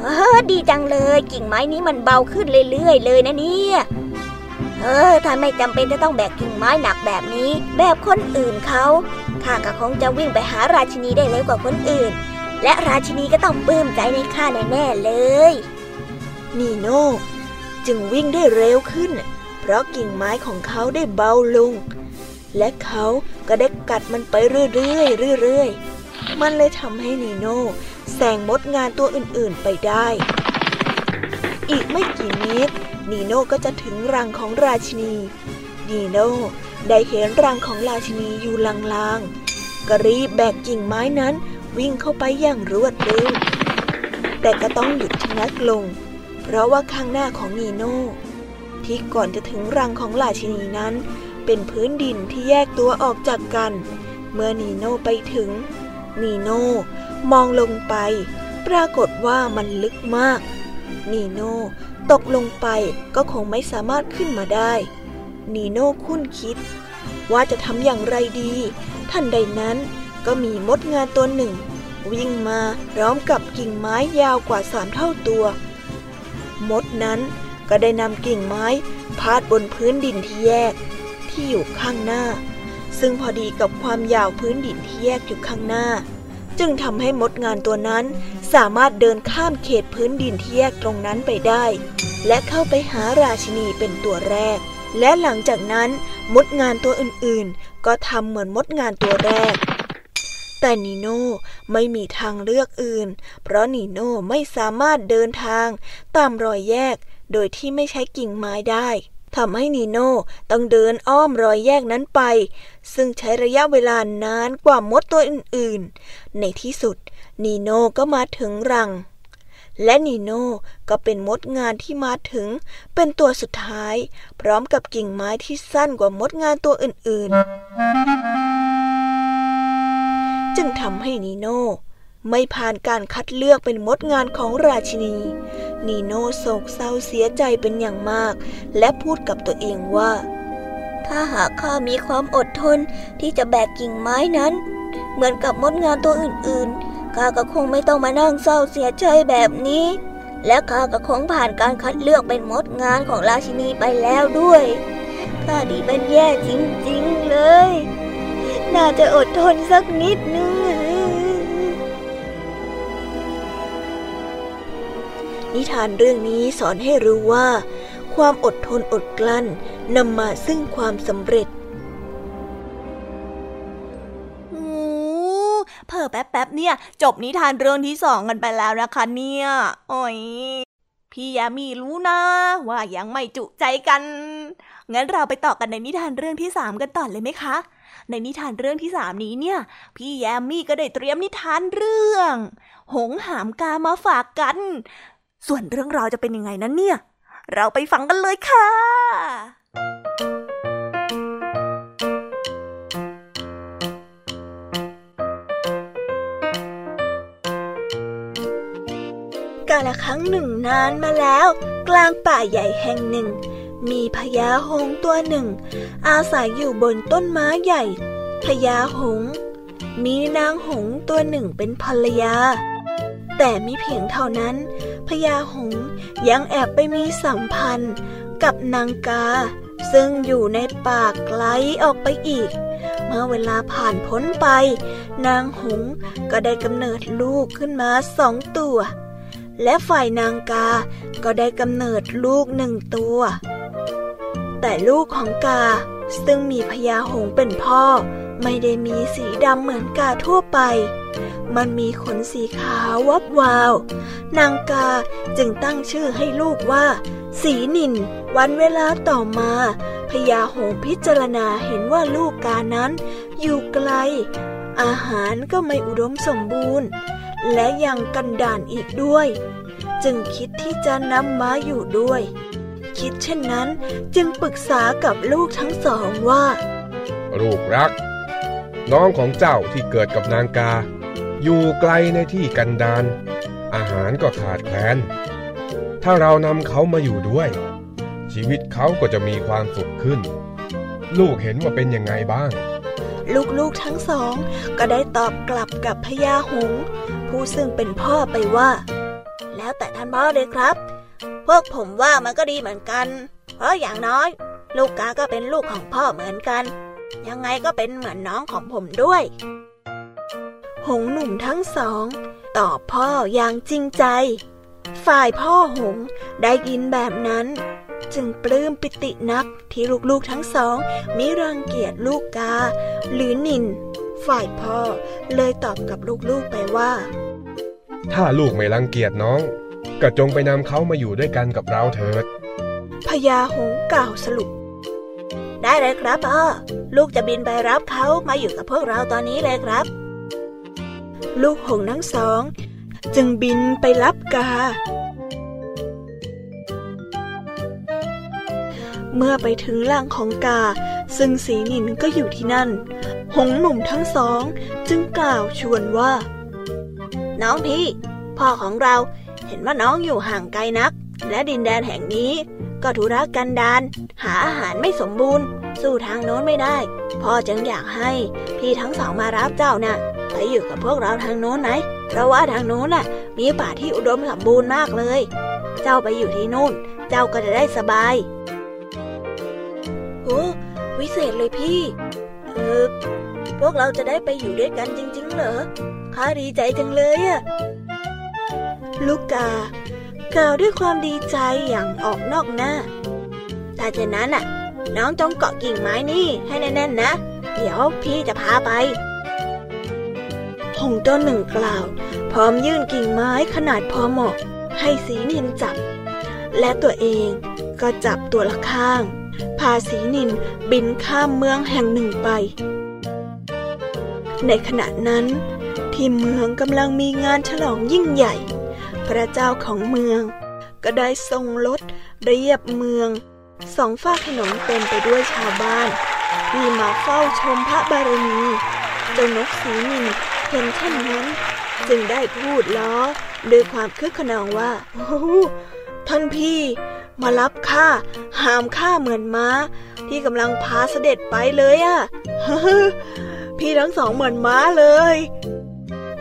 เออดีจังเลย กิ่งไม้นี้มันเบาขึ้นเรื่อยๆเลยนะเนี่ยเออถ้าไม่จำเป็นจะต้องแบกกิ่งไม้หนักแบบนี้ แบบคนอื่นเขาข้าก็คงจะวิ่งไปหาราชินีได้เร็วกว่าคนอื่น และราชินีก็ต้องปลื้มใจในข้าแน่ๆเลยนีโน่จึงวิ่งได้เร็วขึ้น เพราะกิ่งไม้ของเขาได้เบาลง และเขาก็ได้กัดมันไปเรื่อยๆเรื่อยๆ มันเลยทำให้นีโน่แซงมดงานตัวอื่นๆไปได้ อีกไม่กี่เมตรนีโน่ก็จะถึงรังของราชินี นีโน่ได้เห็นรังของราชินีอยู่ลางๆก็รีบแบกกิ่งไม้นั้นวิ่งเข้าไปอย่างรวดเร็ว แต่ก็ต้องหยุดชะงักลง เพราะว่าข้างหน้าของนีโน่ ที่ก่อนจะถึงรังของราชินีนั้น เป็นพื้นดินที่แยกตัวออกจากกัน เมื่อนีโน่ไปถึง นีโน่มองลงไป ปรากฏว่ามันลึกมาก นีโน่ตกลงไปก็คงไม่สามารถขึ้นมาได้ นีโน่คุ้นคิด ว่าจะทำอย่างไรดีทันใดนั้นก็มีมดงานตัวหนึ่ง วิ่งมาพร้อมกับกิ่งไม้ยาวกว่าสามเท่าตัว มดนั้น ก็ได้นำกิ่งไม้พาดบนพื้นดินที่แยก ที่อยู่ข้างหน้า ซึ่งพอดีกับความยาวพื้นดินที่แยกอยู่ข้างหน้า จึงทำให้มดงานตัวนั้นสามารถเดินข้ามเขตพื้นดินที่แยกตรงนั้นไปได้ และเข้าไปหาราชินีเป็นตัวแรก และหลังจากนั้นมดงานตัวอื่นๆ ก็ทำเหมือนมดงานตัวแรกแต่นีโน่ไม่มีทางเลือกอื่น เพราะนีโน่ไม่สามารถเดินทางตามรอยแยก โดยที่ไม่ใช้กิ่งไม้ได้ทำให้นีโน่ต้องเดินอ้อมรอยแยกนั้นไป ซึ่งใช้ระยะเวลานานกว่ามดตัวอื่นๆ ในที่สุด นีโน่ก็มาถึงรัง และนีโน่ก็เป็นมดงานที่มาถึง เป็นตัวสุดท้าย พร้อมกับกิ่งไม้ที่สั้นกว่ามดงานตัวอื่นๆ จึงทำให้นีโน่ ไม่ผ่านการคัดเลือกเป็นมดงานของราชินี นีโน่โศกเศร้าเสียใจเป็นอย่างมาก และพูดกับตัวเองว่า ถ้าหากข้ามีความอดทนที่จะแบกกิ่งไม้นั้น เหมือนกับมดงานตัวอื่นๆข้าก็คงไม่ต้องมานั่งเศร้าเสียใจแบบนี้ และข้าก็คงผ่านการคัดเลือกเป็นมดงานของราชินีไปแล้วด้วยข้าดีเป็นแย่จริงๆเลย น่าจะอดทนสักนิดนึง นิทานเรื่องนี้สอนให้รู้ว่า ความอดทนอดกลั้นนำมาซึ่งความสำเร็จเพิ่แป๊บๆเนี่ย จบนิทานเรื่องที่สองกันไปแล้วนะคะเนี่ยโอ้ยพี่ยามีรู้นะ ว่ายังไม่จุใจกัน งั้นเราไปต่อกันในนิทานเรื่องที่สามกันต่อเลยไหมคะ ในนิทานเรื่องที่สามนี้เนี่ย พี่แยมมี่ก็ได้เตรียมนิทานเรื่อง หงหามกามาฝากกัน ส่วนเรื่องราวจะเป็นยังไงนั้นเนี่ย เราไปฟังกันเลยค่ะ กาละครั้งหนึ่งนานมาแล้ว กลางป่าใหญ่แห่งหนึ่ง มีพญาหงตัวหนึ่ง อาศัยอยู่บนต้นไม้ใหญ่พญาหง มีนางหงตัวหนึ่งเป็นภรรยา แต่มีเพียงเท่านั้น พญาหงยังแอบไปมีสัมพันธ์กับนางกา ซึ่งอยู่ในป่าไกลออกไปอีก เมื่อเวลาผ่านพ้นไป นางหงก็ได้กำเนิดลูกขึ้นมาสองตัว และฝ่ายนางกาก็ได้กำเนิดลูกหนึ่งตัว แต่ลูกของกาซึ่งมีพญาหงเป็นพ่อ ไม่ได้มีสีดำเหมือนกาทั่วไป มันมีขนสีขาววับวาว นางกาจึงตั้งชื่อให้ลูกว่า สีนิน วันเวลาต่อมาพญาโหงพิจารณาเห็นว่าลูกกานั้น อยู่ไกล อาหารก็ไม่อุดมสมบูรณ์ และยังกันด่านอีกด้วย จึงคิดที่จะนำม้าอยู่ด้วย คิดเช่นนั้นจึงปรึกษากับลูกทั้งสองว่า ลูกรัก น้องของเจ้าที่เกิดกับนางกา อยู่ไกลในที่กันดานอาหารก็ขาดแคลน ถ้าเรานำเขามาอยู่ด้วย ชีวิตเขาก็จะมีความสุขขึ้น ลูกเห็นว่าเป็นยังไงบ้าง ลูกๆทั้งสอง ก็ได้ตอบกลับกับพญาหงผู้ซึ่งเป็นพ่อไปว่า แล้วแต่ท่านพ่อเลยครับ พวกผมว่ามันก็ดีเหมือนกัน เพราะอย่างน้อย ลูกกาก็เป็นลูกของพ่อเหมือนกัน ยังไงก็เป็นเหมือนน้องของผมด้วย หงหนุ่มทั้งสอง ตอบพ่ออย่างจริงใจ ฝ่ายพ่อหงได้ยินแบบนั้น จึงปลื้มปิตินักที่ลูกๆทั้งสองมิรังเกียจลูกกา หรือนิน ฝ่ายพ่อเลยตอบกับลูกๆไปว่า ถ้าลูกไม่รังเกียจน้อง ก็จงไปนำเขามาอยู่ด้วยกันกับเราเถิดพญาหงกล่าวสรุปได้เลยครับพ่อ ลูกจะบินไปรับเขามาอยู่กับพวกเราตอนนี้เลยครับ ลูกหงทั้งสอง จึงบินไปรับกา เมื่อไปถึงล่างของกา ซึ่งสีนินก็อยู่ที่นั่น หงหนุ่มทั้งสอง จึงกล่าวชวนว่า น้องพี่ พ่อของเราเห็นว่าน้องอยู่ห่างไกลนัก และดินแดนแห่งนี้ ก็ธุระกันดานหาอาหารไม่สมบูรณ์ สู้ทางโน้นไม่ได้ พ่อจึงอยากให้ พี่ทั้งสองมารับเจ้านะ่ะไปอยู่กับพวกเราทางโน้นไหมเพราะว่าทางโน้นน่ะ มีป่าที่อุดมสมบูรณ์มากเลย เจ้าไปอยู่ที่นู่น เจ้าก็จะได้สบายโอ้วิเศษเลยพี่เออพวกเราจะได้ไปอยู่ด้วยกันจริง ๆ เหรอข้าดีใจจังเลยอะลูกกา กล่าวด้วยความดีใจอย่างออกนอกหน้าถ้าเช่นนั้นน่ะ น้องจงเกาะกิ่งไม้นี่ให้แน่นๆนะ เดี๋ยวพี่จะพาไปหงต้นหนึ่งกล่าว พร้อมยื่นกิ่งไม้ขนาดพอเหมาะ ให้สีนินจับ และตัวเองก็จับตัวละข้าง พาสีนินบินข้ามเมืองแห่งหนึ่งไป ในขณะนั้น ที่เมืองกำลังมีงานฉลองยิ่งใหญ่ พระเจ้าของเมือง ก็ได้ทรงรถเรียบเมือง สองฝาถนนเต็มไปด้วยชาวบ้าน ที่มาเฝ้าชมพระบารมีเจ้านกสีนินเห็นเช่นนั้น จึงได้พูดล้อด้วยความคึกขนองว่าโอ้ท่านพี่มารับข้าหามข้าเหมือนม้า ที่กำลังพาเสด็จไปเลยอะพี่ทั้งสองเหมือนม้าเลย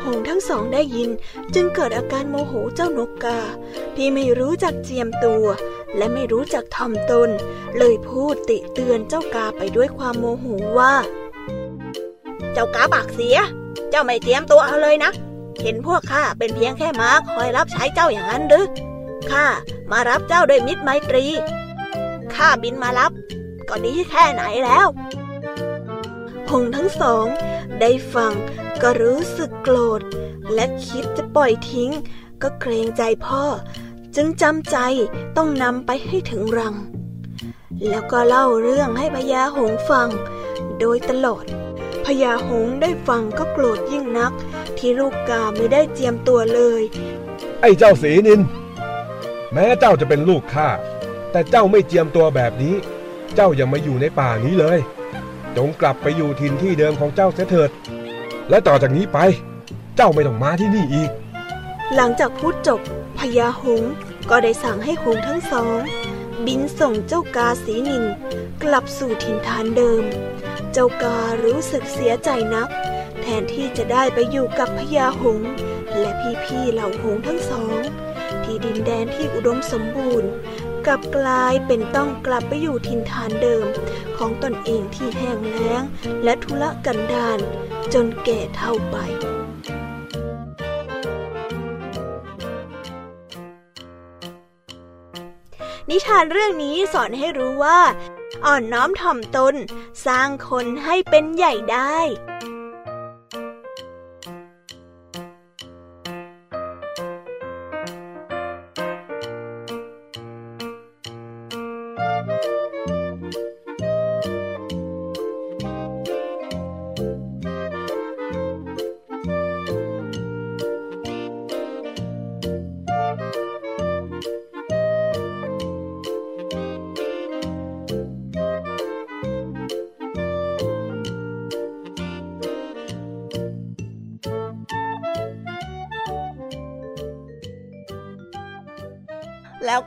หงทั้งสองได้ยิน จึงเกิดอาการโมโหเจ้านกกา ที่ไม่รู้จักเจียมตัว และไม่รู้จักทำตน เลยพูดติเตือนเจ้ากาไปด้วยความโมโหว่า เจ้ากาปากเสีย เจ้าไม่เตรียมตัวเอาเลยนะ เห็นพวกข้าเป็นเพียงแค่ม้าคอยรับใช้เจ้าอย่างนั้นหรือข้ามารับเจ้าด้วยมิตรไมตรีข้าบินมารับ ก็ดีแค่ไหนแล้ว หงทั้งสอง ได้ฟังก็รู้สึกโกรธ และคิดจะปล่อยทิ้ง ก็เกรงใจพ่อ จึงจำใจต้องนำไปให้ถึงรัง แล้วก็เล่าเรื่องให้พญาหงฟัง โดยตลอดพญาหงได้ฟังก็โกรธยิ่งนัก ที่ลูกกาไม่ได้เจียมตัวเลย ไอ้เจ้าสีนิน แม้เจ้าจะเป็นลูกข้าแต่เจ้าไม่เจียมตัวแบบนี้ เจ้าอย่ามาอยู่ในป่านี้เลย จงกลับไปอยู่ถิ่นที่เดิมของเจ้าเสียเถิด และต่อจากนี้ไป เจ้าไม่ต้องมาที่นี่อีก หลังจากพูดจบพญาหงก็ได้สั่งให้หงทั้งสอง บินส่งเจ้ากาสีนิน กลับสู่ถิ่นฐานเดิม เจ้าการู้สึกเสียใจนัก แทนที่จะได้ไปอยู่กับพญาหงและพี่ๆเหล่าหงทั้งสอง ที่ดินแดนที่อุดมสมบูรณ์ กลับกลายเป็นต้องกลับไปอยู่ถิ่นฐานเดิม ของตนเองที่แห้งแล้ง และทุรกันดารจนแก่เท่าไปนิทานเรื่องนี้สอนให้รู้ว่า อ่อนน้อมถ่อมตน สร้างคนให้เป็นใหญ่ได้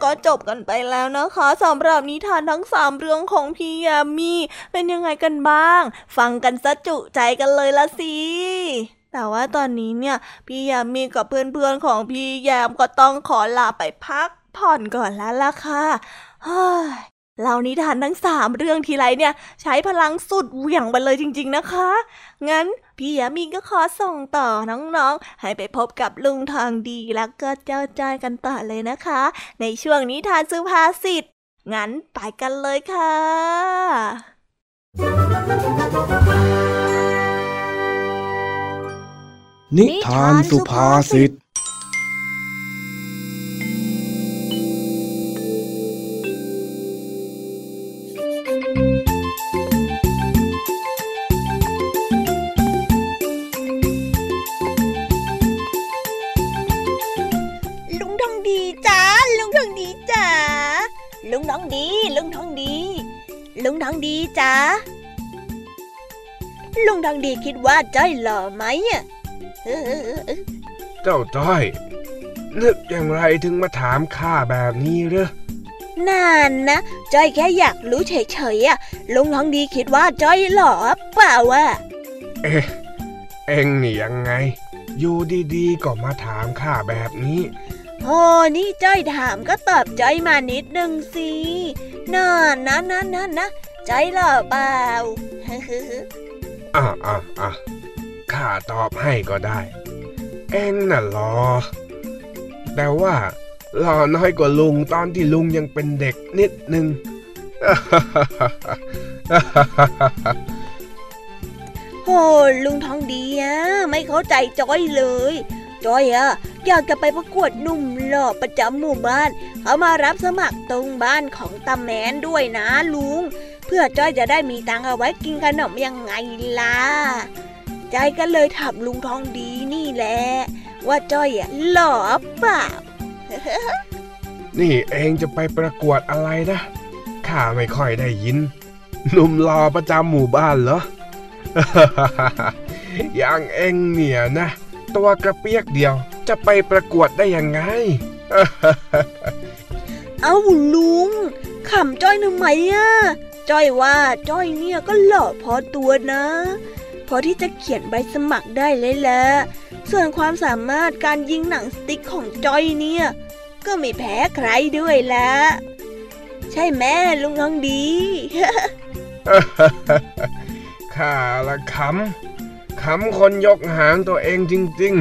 ก็จบกันไปแล้วนะคะสำหรับนิทานทั้งสามเรื่องของพี่ยามีเป็นยังไงกันบ้าง ฟังกันซะจุใจกันเลยละสิแต่ว่าตอนนี้เนี่ย พี่ยามีกับเพื่อนๆของพี่ยามก็ต้องขอลาไปพักผ่อนก่อนแล้วล่ะค่ะ เล่านิทานทั้งสามเรื่องทีไรเนี่ย ใช้พลังสุดเหวี่ยงไปเลยจริง ๆนะคะ งั้นพี่ยามีก็ขอส่งต่อน้องๆ ให้ไปพบกับลุงทองดีแล้วก็เจ้าจ้อยกันต่อเลยนะคะ ในช่วงนิทานสุภาษิตงั้นไปกันเลยค่ะ นิทานสุภาษิต จ้าลุงทองดีคิดว่าจ้อยหล่อไหมอะเจ้าจ้อย นึกอย่างไรถึงมาถามข้าแบบนี้เรอนานนะจ้อยแค่อยากรู้เฉยๆอะลุงทองดีคิดว่าจ้อยหล่อเปล่าวะเอ๊ะเอ็งนี่ยังไง อยู่ดีๆก็มาถามข้าแบบนี้โอ้นี่จ้อยถามก็ตอบจ้อยมานิดนึงสิน่านะนะนะนะ ใจหล่อเปล่าอะอะอะข้าตอบให้ก็ได้ เอ็งน่ะรอแต่ว่าหล่อน้อยกว่าลุงตอนที่ลุงยังเป็นเด็กนิดนึงโอ้ลุงทองดีอะไม่เข้าใจจ้อยเลยจ้อยอะอยากจะไปประกวดหนุ่มหล่อประจำหมู่บ้าน เขามารับสมัครตรงบ้านของตาแมนด้วยนะลุง เพื่อจ้อยจะได้มีตังเอาไว้กินขนมยังไงล่ะใจก็เลยถามลุงทองดีนี่แหละว่าจ้อยอะหล่อเปล่านี่เองจะไปประกวดอะไรนะข้าไม่ค่อยได้ยินหนุ่มหล่อประจำหมู่บ้านเหรออย่างเองเนี่ยนะ ตัวกระเปียกเดียวจะไปประกวดได้ยังไง เอาลุงขำจ้อยทำไมอะ จ้อยว่าจ้อยเนี่ยก็หล่อพอตัวนะพอที่จะเขียนใบสมัครได้เลยแหละส่วนความสามารถการยิงหนังสติ๊กของจ้อยเนี่ย ก็ไม่แพ้ใครด้วยละใช่แม่ลุงทองดีข้าละขำขำคนยกหางตัวเองจริง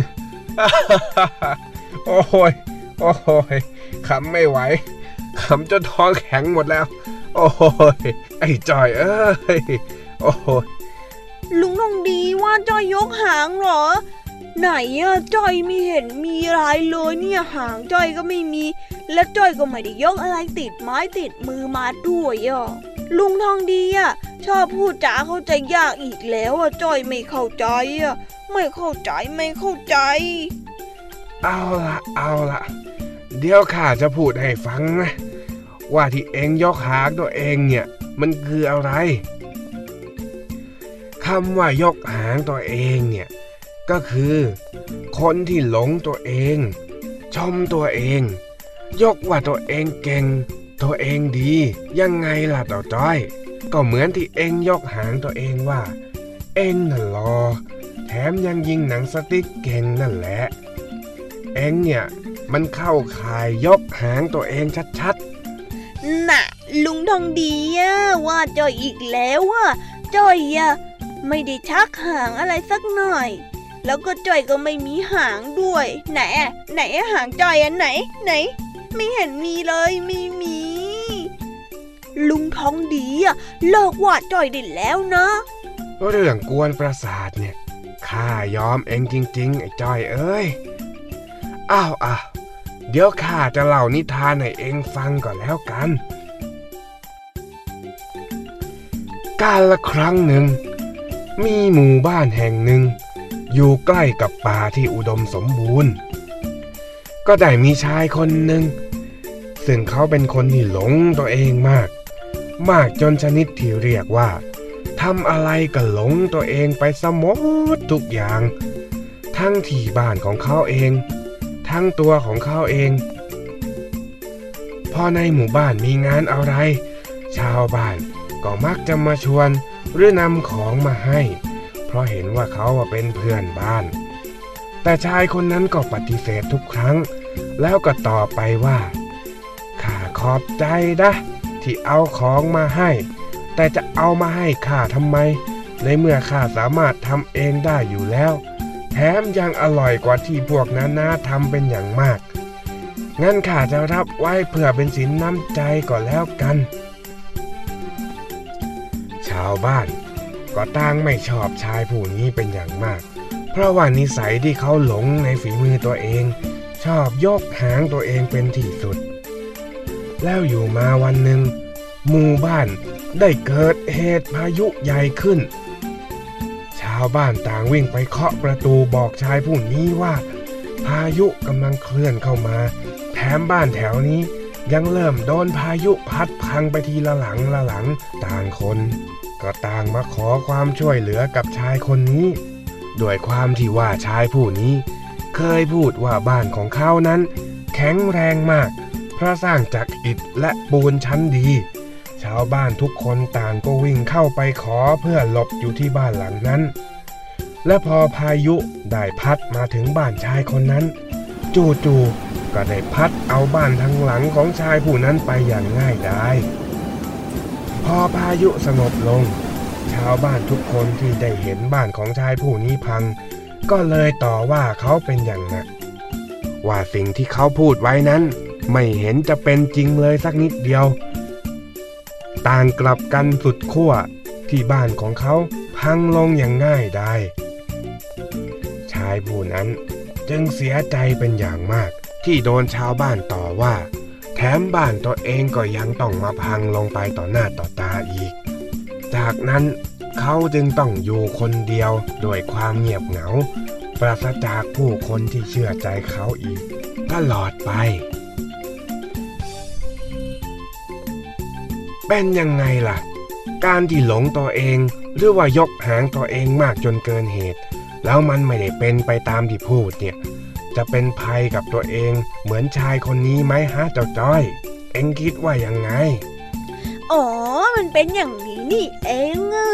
ๆ โอ้ยโอ้ยขำไม่ไหวขำจนท้องแข็งหมดแล้ว โอ้ยไอ้จอยเอ้ยโอ้ยลุงน้องดีว่าจอยยกหางเหรอ ไหนอะจอยไม่เห็นมีอะไรเลยเนี่ยหางจอยก็ไม่มี และจอยก็ไม่ได้ยกอะไรติดไม้ติดมือมาด้วยอะลุงทองดีอะชอบพูดจาเข้าใจยากอีกแล้วอะจ้อยไม่เข้าใจอะไม่เข้าใจไม่เข้าใจ เอาละเอาละเดี๋ยวข้าจะพูดให้ฟังนะ ว่าที่เองยกหางตัวเองเนี่ย มันคืออะไรคำว่ายกหางตัวเองเนี่ย ก็คือ คนที่หลงตัวเอง ชมตัวเอง ยกว่าตัวเองเก่ง ตัวเองดี ยังไงล่ะต่อจ้อย ก็เหมือนที่เองยกหางตัวเองว่า เองน่ะรอ แถมยังยิงหนังสติ๊กเก่งนั่นแหละ เองเนี่ย มันเข้าข่ายยกหางตัวเองชัดๆ น่ะ ลุงทองดีอะว่าจอยอีกแล้วว่าจอยอะไม่ได้ชักหางอะไรสักหน่อย แล้วก็จอยก็ไม่มีหางด้วยไหนไหนหางจอยอันไหน ไหน ไม่เห็นมีเลยไม่มี ลุงทองดีอะเลิกวาดจอยได้แล้วนะเรื่องกวนประสาทเนี่ยข้ายอมเองจริง ๆ ไอ้จอยเอ้ยอ้าวอ้าว เดี๋ยวข้าจะเล่านิทานให้เองฟังก่อนแล้วกัน กาลละครั้งหนึ่ง มีหมู่บ้านแห่งหนึ่ง อยู่ใกล้กับป่าที่อุดมสมบูรณ์ ก็ได้มีชายคนหนึ่ง ซึ่งเขาเป็นคนที่หลงตัวเองมาก มากจนชนิดที่เรียกว่าทำอะไรก็หลงตัวเองไปสมดทุกอย่าง ทั้งที่บ้านของเขาเอง ทั้งตัวของเขาเอง พอในหมู่บ้านมีงานอะไร ชาวบ้านก็มักจะมาชวนหรือนำของมาให้ เพราะเห็นว่าเขาเป็นเพื่อนบ้าน แต่ชายคนนั้นก็ปฏิเสธทุกครั้ง แล้วก็ตอบไปว่าข้าขอบใจนะที่เอาของมาให้ แต่จะเอามาให้ข้าทำไม ในเมื่อข้าสามารถทำเองได้อยู่แล้ว แถมยังอร่อยกว่าที่พวกนั้นนาทำเป็นอย่างมาก งั้นข้าจะรับไว้เพื่อเป็นสินน้ำใจก่อนแล้วกัน ชาวบ้านก็ต่างไม่ชอบชายผู้นี้เป็นอย่างมาก เพราะว่านิสัยที่เขาหลงในฝีมือตัวเอง ชอบยกหางตัวเองเป็นที่สุด แล้วอยู่มาวันหนึ่งหมู่บ้านได้เกิดเหตุพายุใหญ่ขึ้นาวบ้านต่างวิ่งไปเคาะประตูบอกชายผู้นี้ว่า พายุกำลังเคลื่อนเข้ามา แถมบ้านแถวนี้ยังเริ่มโดนพายุพัดพังไปทีละหลังละหลังต่างคน ก็ต่างมาขอความช่วยเหลือกับชายคนนี้ ด้วยความที่ว่าชายผู้นี้ เคยพูดว่าบ้านของเขานั้น แข็งแรงมาก เพราะสร้างจากอิฐและปูนชั้นดี ชาวบ้านทุกคนต่างก็วิ่งเข้าไปขอเพื่อหลบอยู่ที่บ้านหลังนั้น และพอพายุได้พัดมาถึงบ้านชายคนนั้น จู่ๆก็ได้พัดเอาบ้านทั้งหลังของชายผู้นั้นไปอย่างง่ายดายพอพายุสงบลง ชาวบ้านทุกคนที่ได้เห็นบ้านของชายผู้นี้พัง ก็เลยต่อว่าเขาเป็นอย่างหนัก ว่าสิ่งที่เขาพูดไว้นั้น ไม่เห็นจะเป็นจริงเลยสักนิดเดียว ต่างกลับกันสุดขั้วที่บ้านของเขาพังลงอย่างง่ายได้ชายผู้นั้นจึงเสียใจเป็นอย่างมากที่โดนชาวบ้านต่อว่า แถมบ้านตัวเองก็ยังต้องมาพังลงไปต่อหน้าต่อตาอีก จากนั้นเขาจึงต้องอยู่คนเดียวโดยความเงียบเหงา ปราศจากผู้คนที่เชื่อใจเขาอีกตลอดไป เป็นยังไงล่ะ การที่หลงตัวเอง หรือว่ายกหางตัวเองมากจนเกินเหตุ แล้วมันไม่ได้เป็นไปตามที่พูดเนี่ย จะเป็นภัยกับตัวเองเหมือนชายคนนี้ไหมฮะเจ้าจ้อย เอ็งคิดว่ายังไง อ๋อ มันเป็นอย่างนี้นี่เองอะ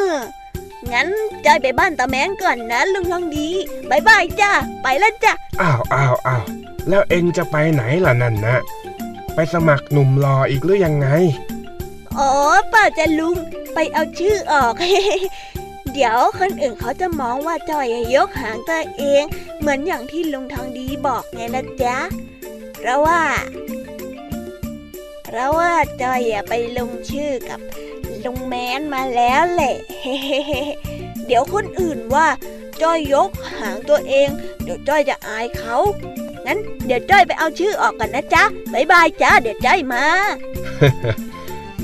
งั้นจอยไปบ้านตาแมนก่อนนะลุงทองดีบายบายจ้าไปแล้วจ้ะอ้าวอ้าวอ้าวแล้วเอ็งจะไปไหนล่ะนั่นนะ ไปสมัครหนุ่มรออีกหรือยังไง อ๋อปล่าจะลุงไปเอาชื่อออก เดี๋ยวคนอื่นเขาจะมองว่าจอยยกหางตัวเอง เหมือนอย่างที่ลุงทองดีบอกไงนะจ๊ะ เพราะว่า เพราะว่าจอยไปลงชื่อกับลุงแมนมาแล้วแหละ เดี๋ยวคนอื่นว่าจอยยกหางตัวเอง เดี๋ยวจ้อยจะอายเขา งั้นเดี๋ยวจ้อยไปเอาชื่อออกกันนะจ๊ะบายบายจ้าเดี๋ยวจ้อยมา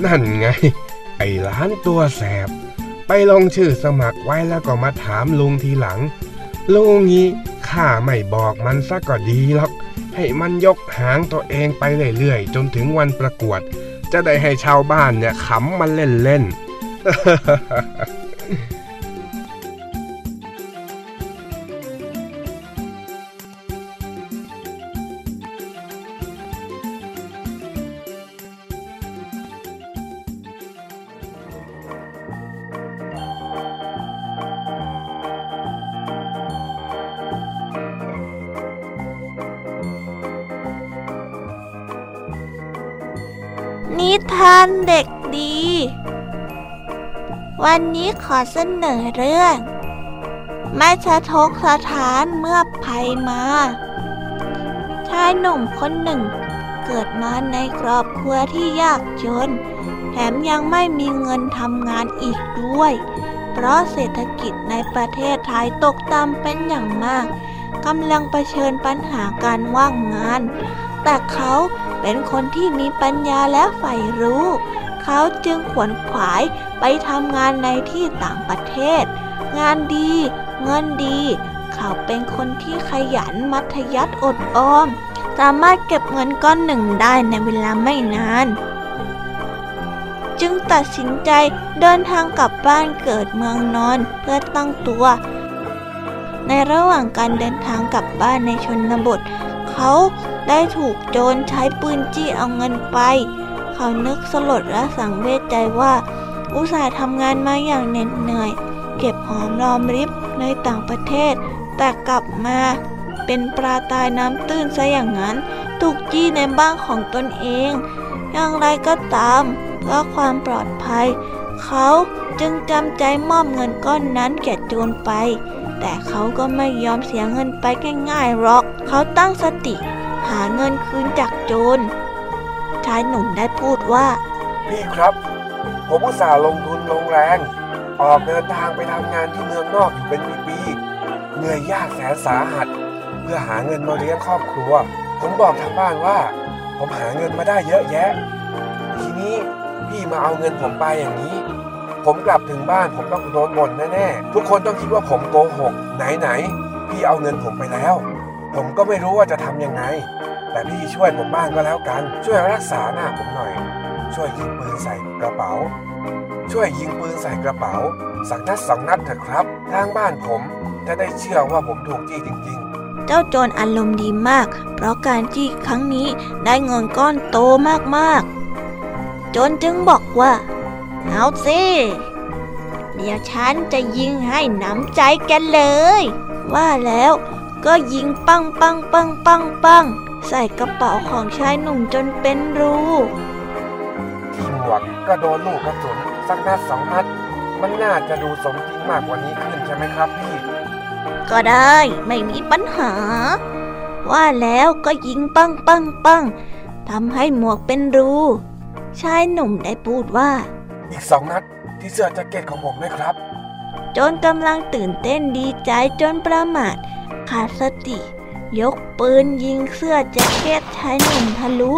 นั่นไง ไอ้ล้านตัวแสบ ไปลงชื่อสมัครไว้แล้วก็มาถามลุงทีหลัง ลุงงี้ข้าไม่บอกมันซะก็ดีหรอก ให้มันยกหางตัวเองไปเรื่อยๆ จนถึงวันประกวด จะได้ให้ชาวบ้านเนี่ยขำมันเล่นๆ ขอเสนอเรื่องไม่สะทกสถานเมื่อภัยมา ชายหนุ่มคนหนึ่ง เกิดมาในครอบครัวที่ยากจน แถมยังไม่มีเงินทำงานอีกด้วย เพราะเศรษฐกิจในประเทศไทยตกต่ำเป็นอย่างมากกำลังเผชิญปัญหาการว่างงาน แต่เขาเป็นคนที่มีปัญญาและใฝ่รู้ เขาจึงขวนขวายไปทำงานในที่ต่างประเทศ งานดี เงินดี เขาเป็นคนที่ขยันมัธยัติอดออม สามารถเก็บเงินก้อนหนึ่งได้ในเวลาไม่นาน จึงตัดสินใจเดินทางกลับบ้านเกิดเมืองนอนเพื่อตั้งตัว ในระหว่างการเดินทางกลับบ้านในชนบท เขเขาได้ถูกโจรใช้ปืนจี้เอาเงินไป เขานึกสลดและสังเวชใจว่า อุตส่าห์ทำงานมาอย่างเหน็ดเหนื่อย เก็บหอมรอมริบในต่างประเทศ แต่กลับมาเป็นปลาตายน้ำตื้นซะอย่างนั้น ถูกจี้ในบ้านของตนเอง อย่างไรก็ตามเพื่อความปลอดภัย เขาจึงจำใจมอบเงินก้อนนั้นแก่โจรไป แต่เขาก็ไม่ยอมเสียเงินไปง่ายๆหรอก เขาตั้งสติ หาเงินคืนจากโจร ชายหนุ่มได้พูดว่า พี่ครับ ผมอุตส่าห์ลงทุนลงแรง ออกเดินทางไปทำงานที่เมืองนอกอยู่เป็นปีๆเหนื่อยยากแสนสาหัส เพื่อหาเงินมาเลี้ยงครอบครัว ผมบอกทางบ้านว่า ผมหาเงินมาได้เยอะแยะ ทีนี้พี่มาเอาเงินผมไปอย่างนี้ ผมกลับถึงบ้านผมต้องโดนบ่นแน่ๆทุกคนต้องคิดว่าผมโกหก ไหนๆพี่เอาเงินผมไปแล้ว ผมก็ไม่รู้ว่าจะทำยังไง แต่พี่ช่วยผมบ้างก็แล้วกัน ช่วยรักษาหน้าผมหน่อย ช่วยยิงปืนใส่กระเป๋า ช่วยยิงปืนใส่กระเป๋า สักนัดสองนัดเถอะครับ ทางบ้านผมจะได้เชื่อว่าผมถูกจี้จริงเจ้าโจรอารมณ์ดีมาก เพราะการจี้ครั้งนี้ได้เงินก้อนโตมากๆ โจรจึงบอกว่า เอาสิเดี๋ยวฉันจะยิงให้หนำใจกันเลย ว่าแล้วก็ยิงปังปังปังปังปัง ใส่กระเป๋าของชายหนุ่มจนเป็นรูๆที่หมวกก็โดนลูกกระสุนสักนัดสองนัด มันน่าจะดูสมจริงมากกว่านี้ขึ้นใช่ไหมครับพี่ ก็ได้ไม่มีปัญหา ว่าแล้วก็ยิงปังปังปังทำให้หมวกเป็นรู ชายหนุ่มได้พูดว่า อีกสองนัดที่เสื้อแจ็คเก็ตของผมไหมครับ จนกำลังตื่นเต้นดีใจจนประมาทขาดสติ ยกปืนยิงเสื้อแจ็คเก็ตชายหนุ่มทะลุ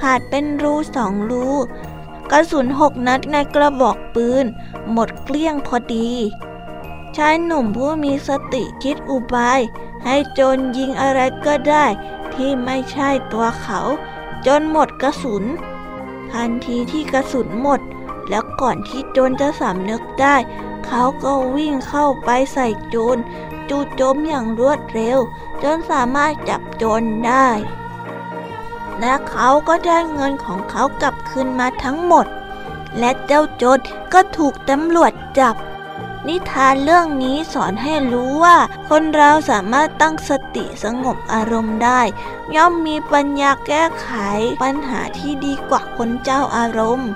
ขาดเป็นรูสองรูกระสุนหกนัดในกระบอกปืน หมดเกลี้ยงพอดี ชายหนุ่มผู้มีสติคิดอุบาย ให้โจรยิงอะไรก็ได้ ที่ไม่ใช่ตัวเขา จนหมดกระสุน ทันทีที่กระสุนหมด แล้วก่อนที่โจรจะสำนึกได้ เขาก็วิ่งเข้าไปใส่โจรจู่โจมอย่างรวดเร็ว จนสามารถจับโจรได้ และเขาก็ได้เงินของเขากลับคืนมาทั้งหมด และเจ้าโจรก็ถูกตำรวจจับ นิทานเรื่องนี้สอนให้รู้ว่า คนเราสามารถตั้งสติสงบอารมณ์ได้ ย่อมมีปัญญาแก้ไขปัญหาที่ดีกว่าคนเจ้าอารมณ์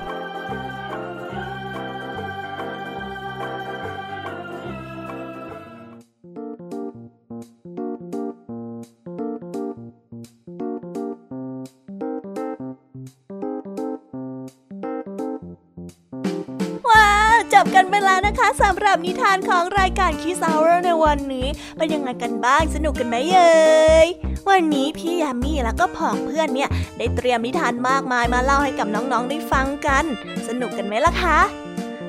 จบกันไปแล้วนะคะสำหรับนิทานของรายการคิส Hour ในวันนี้เป็นยังไงกันบ้างสนุกกันไหมเอ่ยวันนี้พี่ยามีแล้วก็ผองเพื่อนเนี่ยได้เตรียมนิทานมากมายมาเล่าให้กับน้องๆได้ฟังกัน สนุกกันไหมล่ะคะ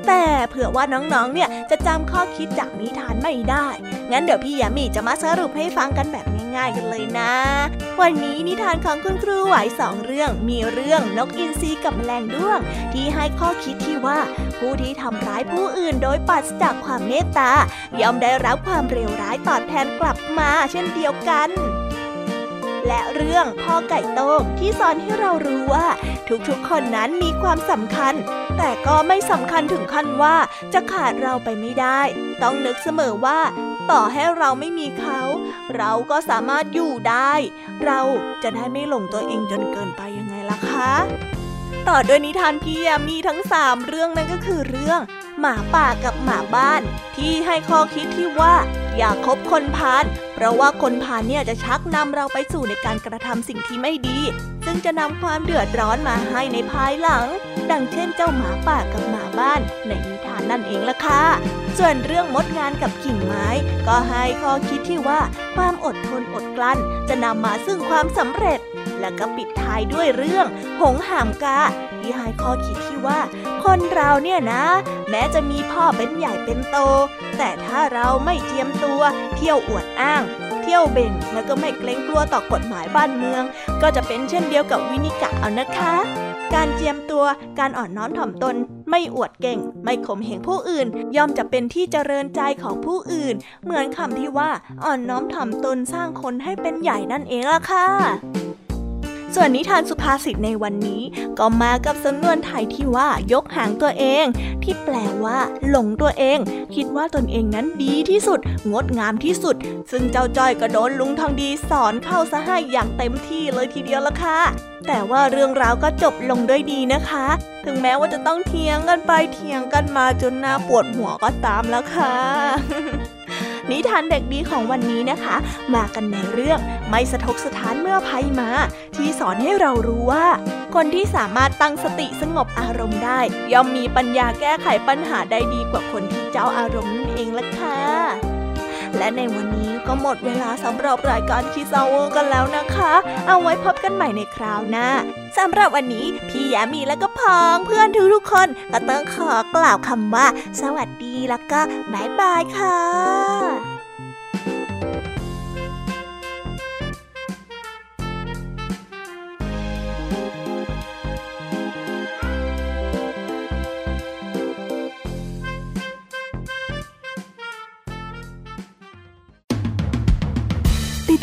แต่เผื่อว่าน้องๆ เนี่ยจะจำข้อคิดจากนิทานไม่ได้ งั้นเดี๋ยวพี่ยามีจะมาสรุปให้ฟังกันแบบง่าย ๆ กันเลยนะ วันนี้นิทานของคุณครูไหวสองเรื่อง มีเรื่องนกอินทรีกับแมลงด้วง ที่ให้ข้อคิดที่ว่า ผู้ที่ทำร้ายผู้อื่นโดยปราศจากความเมตตา ย่อมได้รับความเลวร้ายตอบแทนกลับมาเช่นเดียวกันและเรื่องพ่อไก่โต้งที่สอนให้เรารู้ว่า ทุกๆคนนั้นมีความสำคัญ แต่ก็ไม่สำคัญถึงขั้นว่าจะขาดเราไปไม่ได้ ต้องนึกเสมอว่า ต่อให้เราไม่มีเขา เราก็สามารถอยู่ได้ เราจะได้ไม่หลงตัวเองจนเกินไปยังไงล่ะคะ ต่อด้วยนิทานพี่ยามีทั้งสามเรื่องนั่นก็คือเรื่อง หมาป่ากับหมาบ้าน ที่ให้ข้อคิดที่ว่า อย่าคบคนพาลเพราะว่าคนพาลเนี่ยจะชักนำเราไปสู่ในการกระทำสิ่งที่ไม่ดี ซึ่งจะนำความเดือดร้อนมาให้ในภายหลัง ดังเช่นเจ้าหมาป่ากับหมาบ้าน ในนิทานนั่นเองล่ะค่ะส่วนเรื่องมดงานกับกิ่งไม้ ก็ให้ข้อคิดที่ว่าความอดทนอดกลั้น จะนำมาซึ่งความสำเร็จ และก็ปิดท้ายด้วยเรื่อง หงหามกา ที่ให้ข้อคิดที่ว่า คนเราเนี่ยนะ แม้จะมีพ่อเป็นใหญ่เป็นโต แต่ถ้าเราไม่เจียมตัว เที่ยวอวดอ้าง เที่ยวเบ่งแล้วก็ไม่เกรงกลัวต่อกฎหมายบ้านเมือง ก็จะเป็นเช่นเดียวกับวินิกะเอานะคะการเจียมตัว การอ่อนน้อมถ่อมตน ไม่อวดเก่ง ไม่ข่มเหงผู้อื่น ย่อมจะเป็นที่เจริญใจของผู้อื่น เหมือนคำที่ว่า อ่อนน้อมถ่อมตนสร้างคนให้เป็นใหญ่นั่นเองล่ะค่ะ ส่วนนิทานสุภาษิตในวันนี้ ก็มากับสำนวนไทยที่ว่ายกหางตัวเอง ที่แปลว่า หลงตัวเอง คิดว่าตนเองนั้นดีที่สุด งดงามที่สุด ซึ่งเจ้าจ้อยก็โดนลุงทองดีสอนเข้าซะให้อย่างเต็มที่เลยทีเดียวละค่ะ แต่ว่าเรื่องราวก็จบลงด้วยดีนะคะ ถึงแม้ว่าจะต้องเถียงกันไปเถียงกันมาจนหน้าปวดหัวก็ตามแล้วค่ะ นิทานเด็กดีของวันนี้นะคะ มากันในเรื่องไม่สะทกสถานเมื่อภัยมา ที่สอนให้เรารู้ว่า คนที่สามารถตั้งสติสงบอารมณ์ได้ ย่อมมีปัญญาแก้ไขปัญหาได้ดีกว่าคนที่เจ้าอารมณ์นั่นเองล่ะค่ะ และในวันนี้ก็หมดเวลาสำหรับรายการคิสเอกันแล้วนะคะ เอาไว้พบกันใหม่ในคราวหน้าสำหรับวันนี้พี่ยามีและก็พองเพื่อนทุกๆคนก็ต้องขอกล่าวคำว่า สวัสดีแล้วก็บายบายค่ะ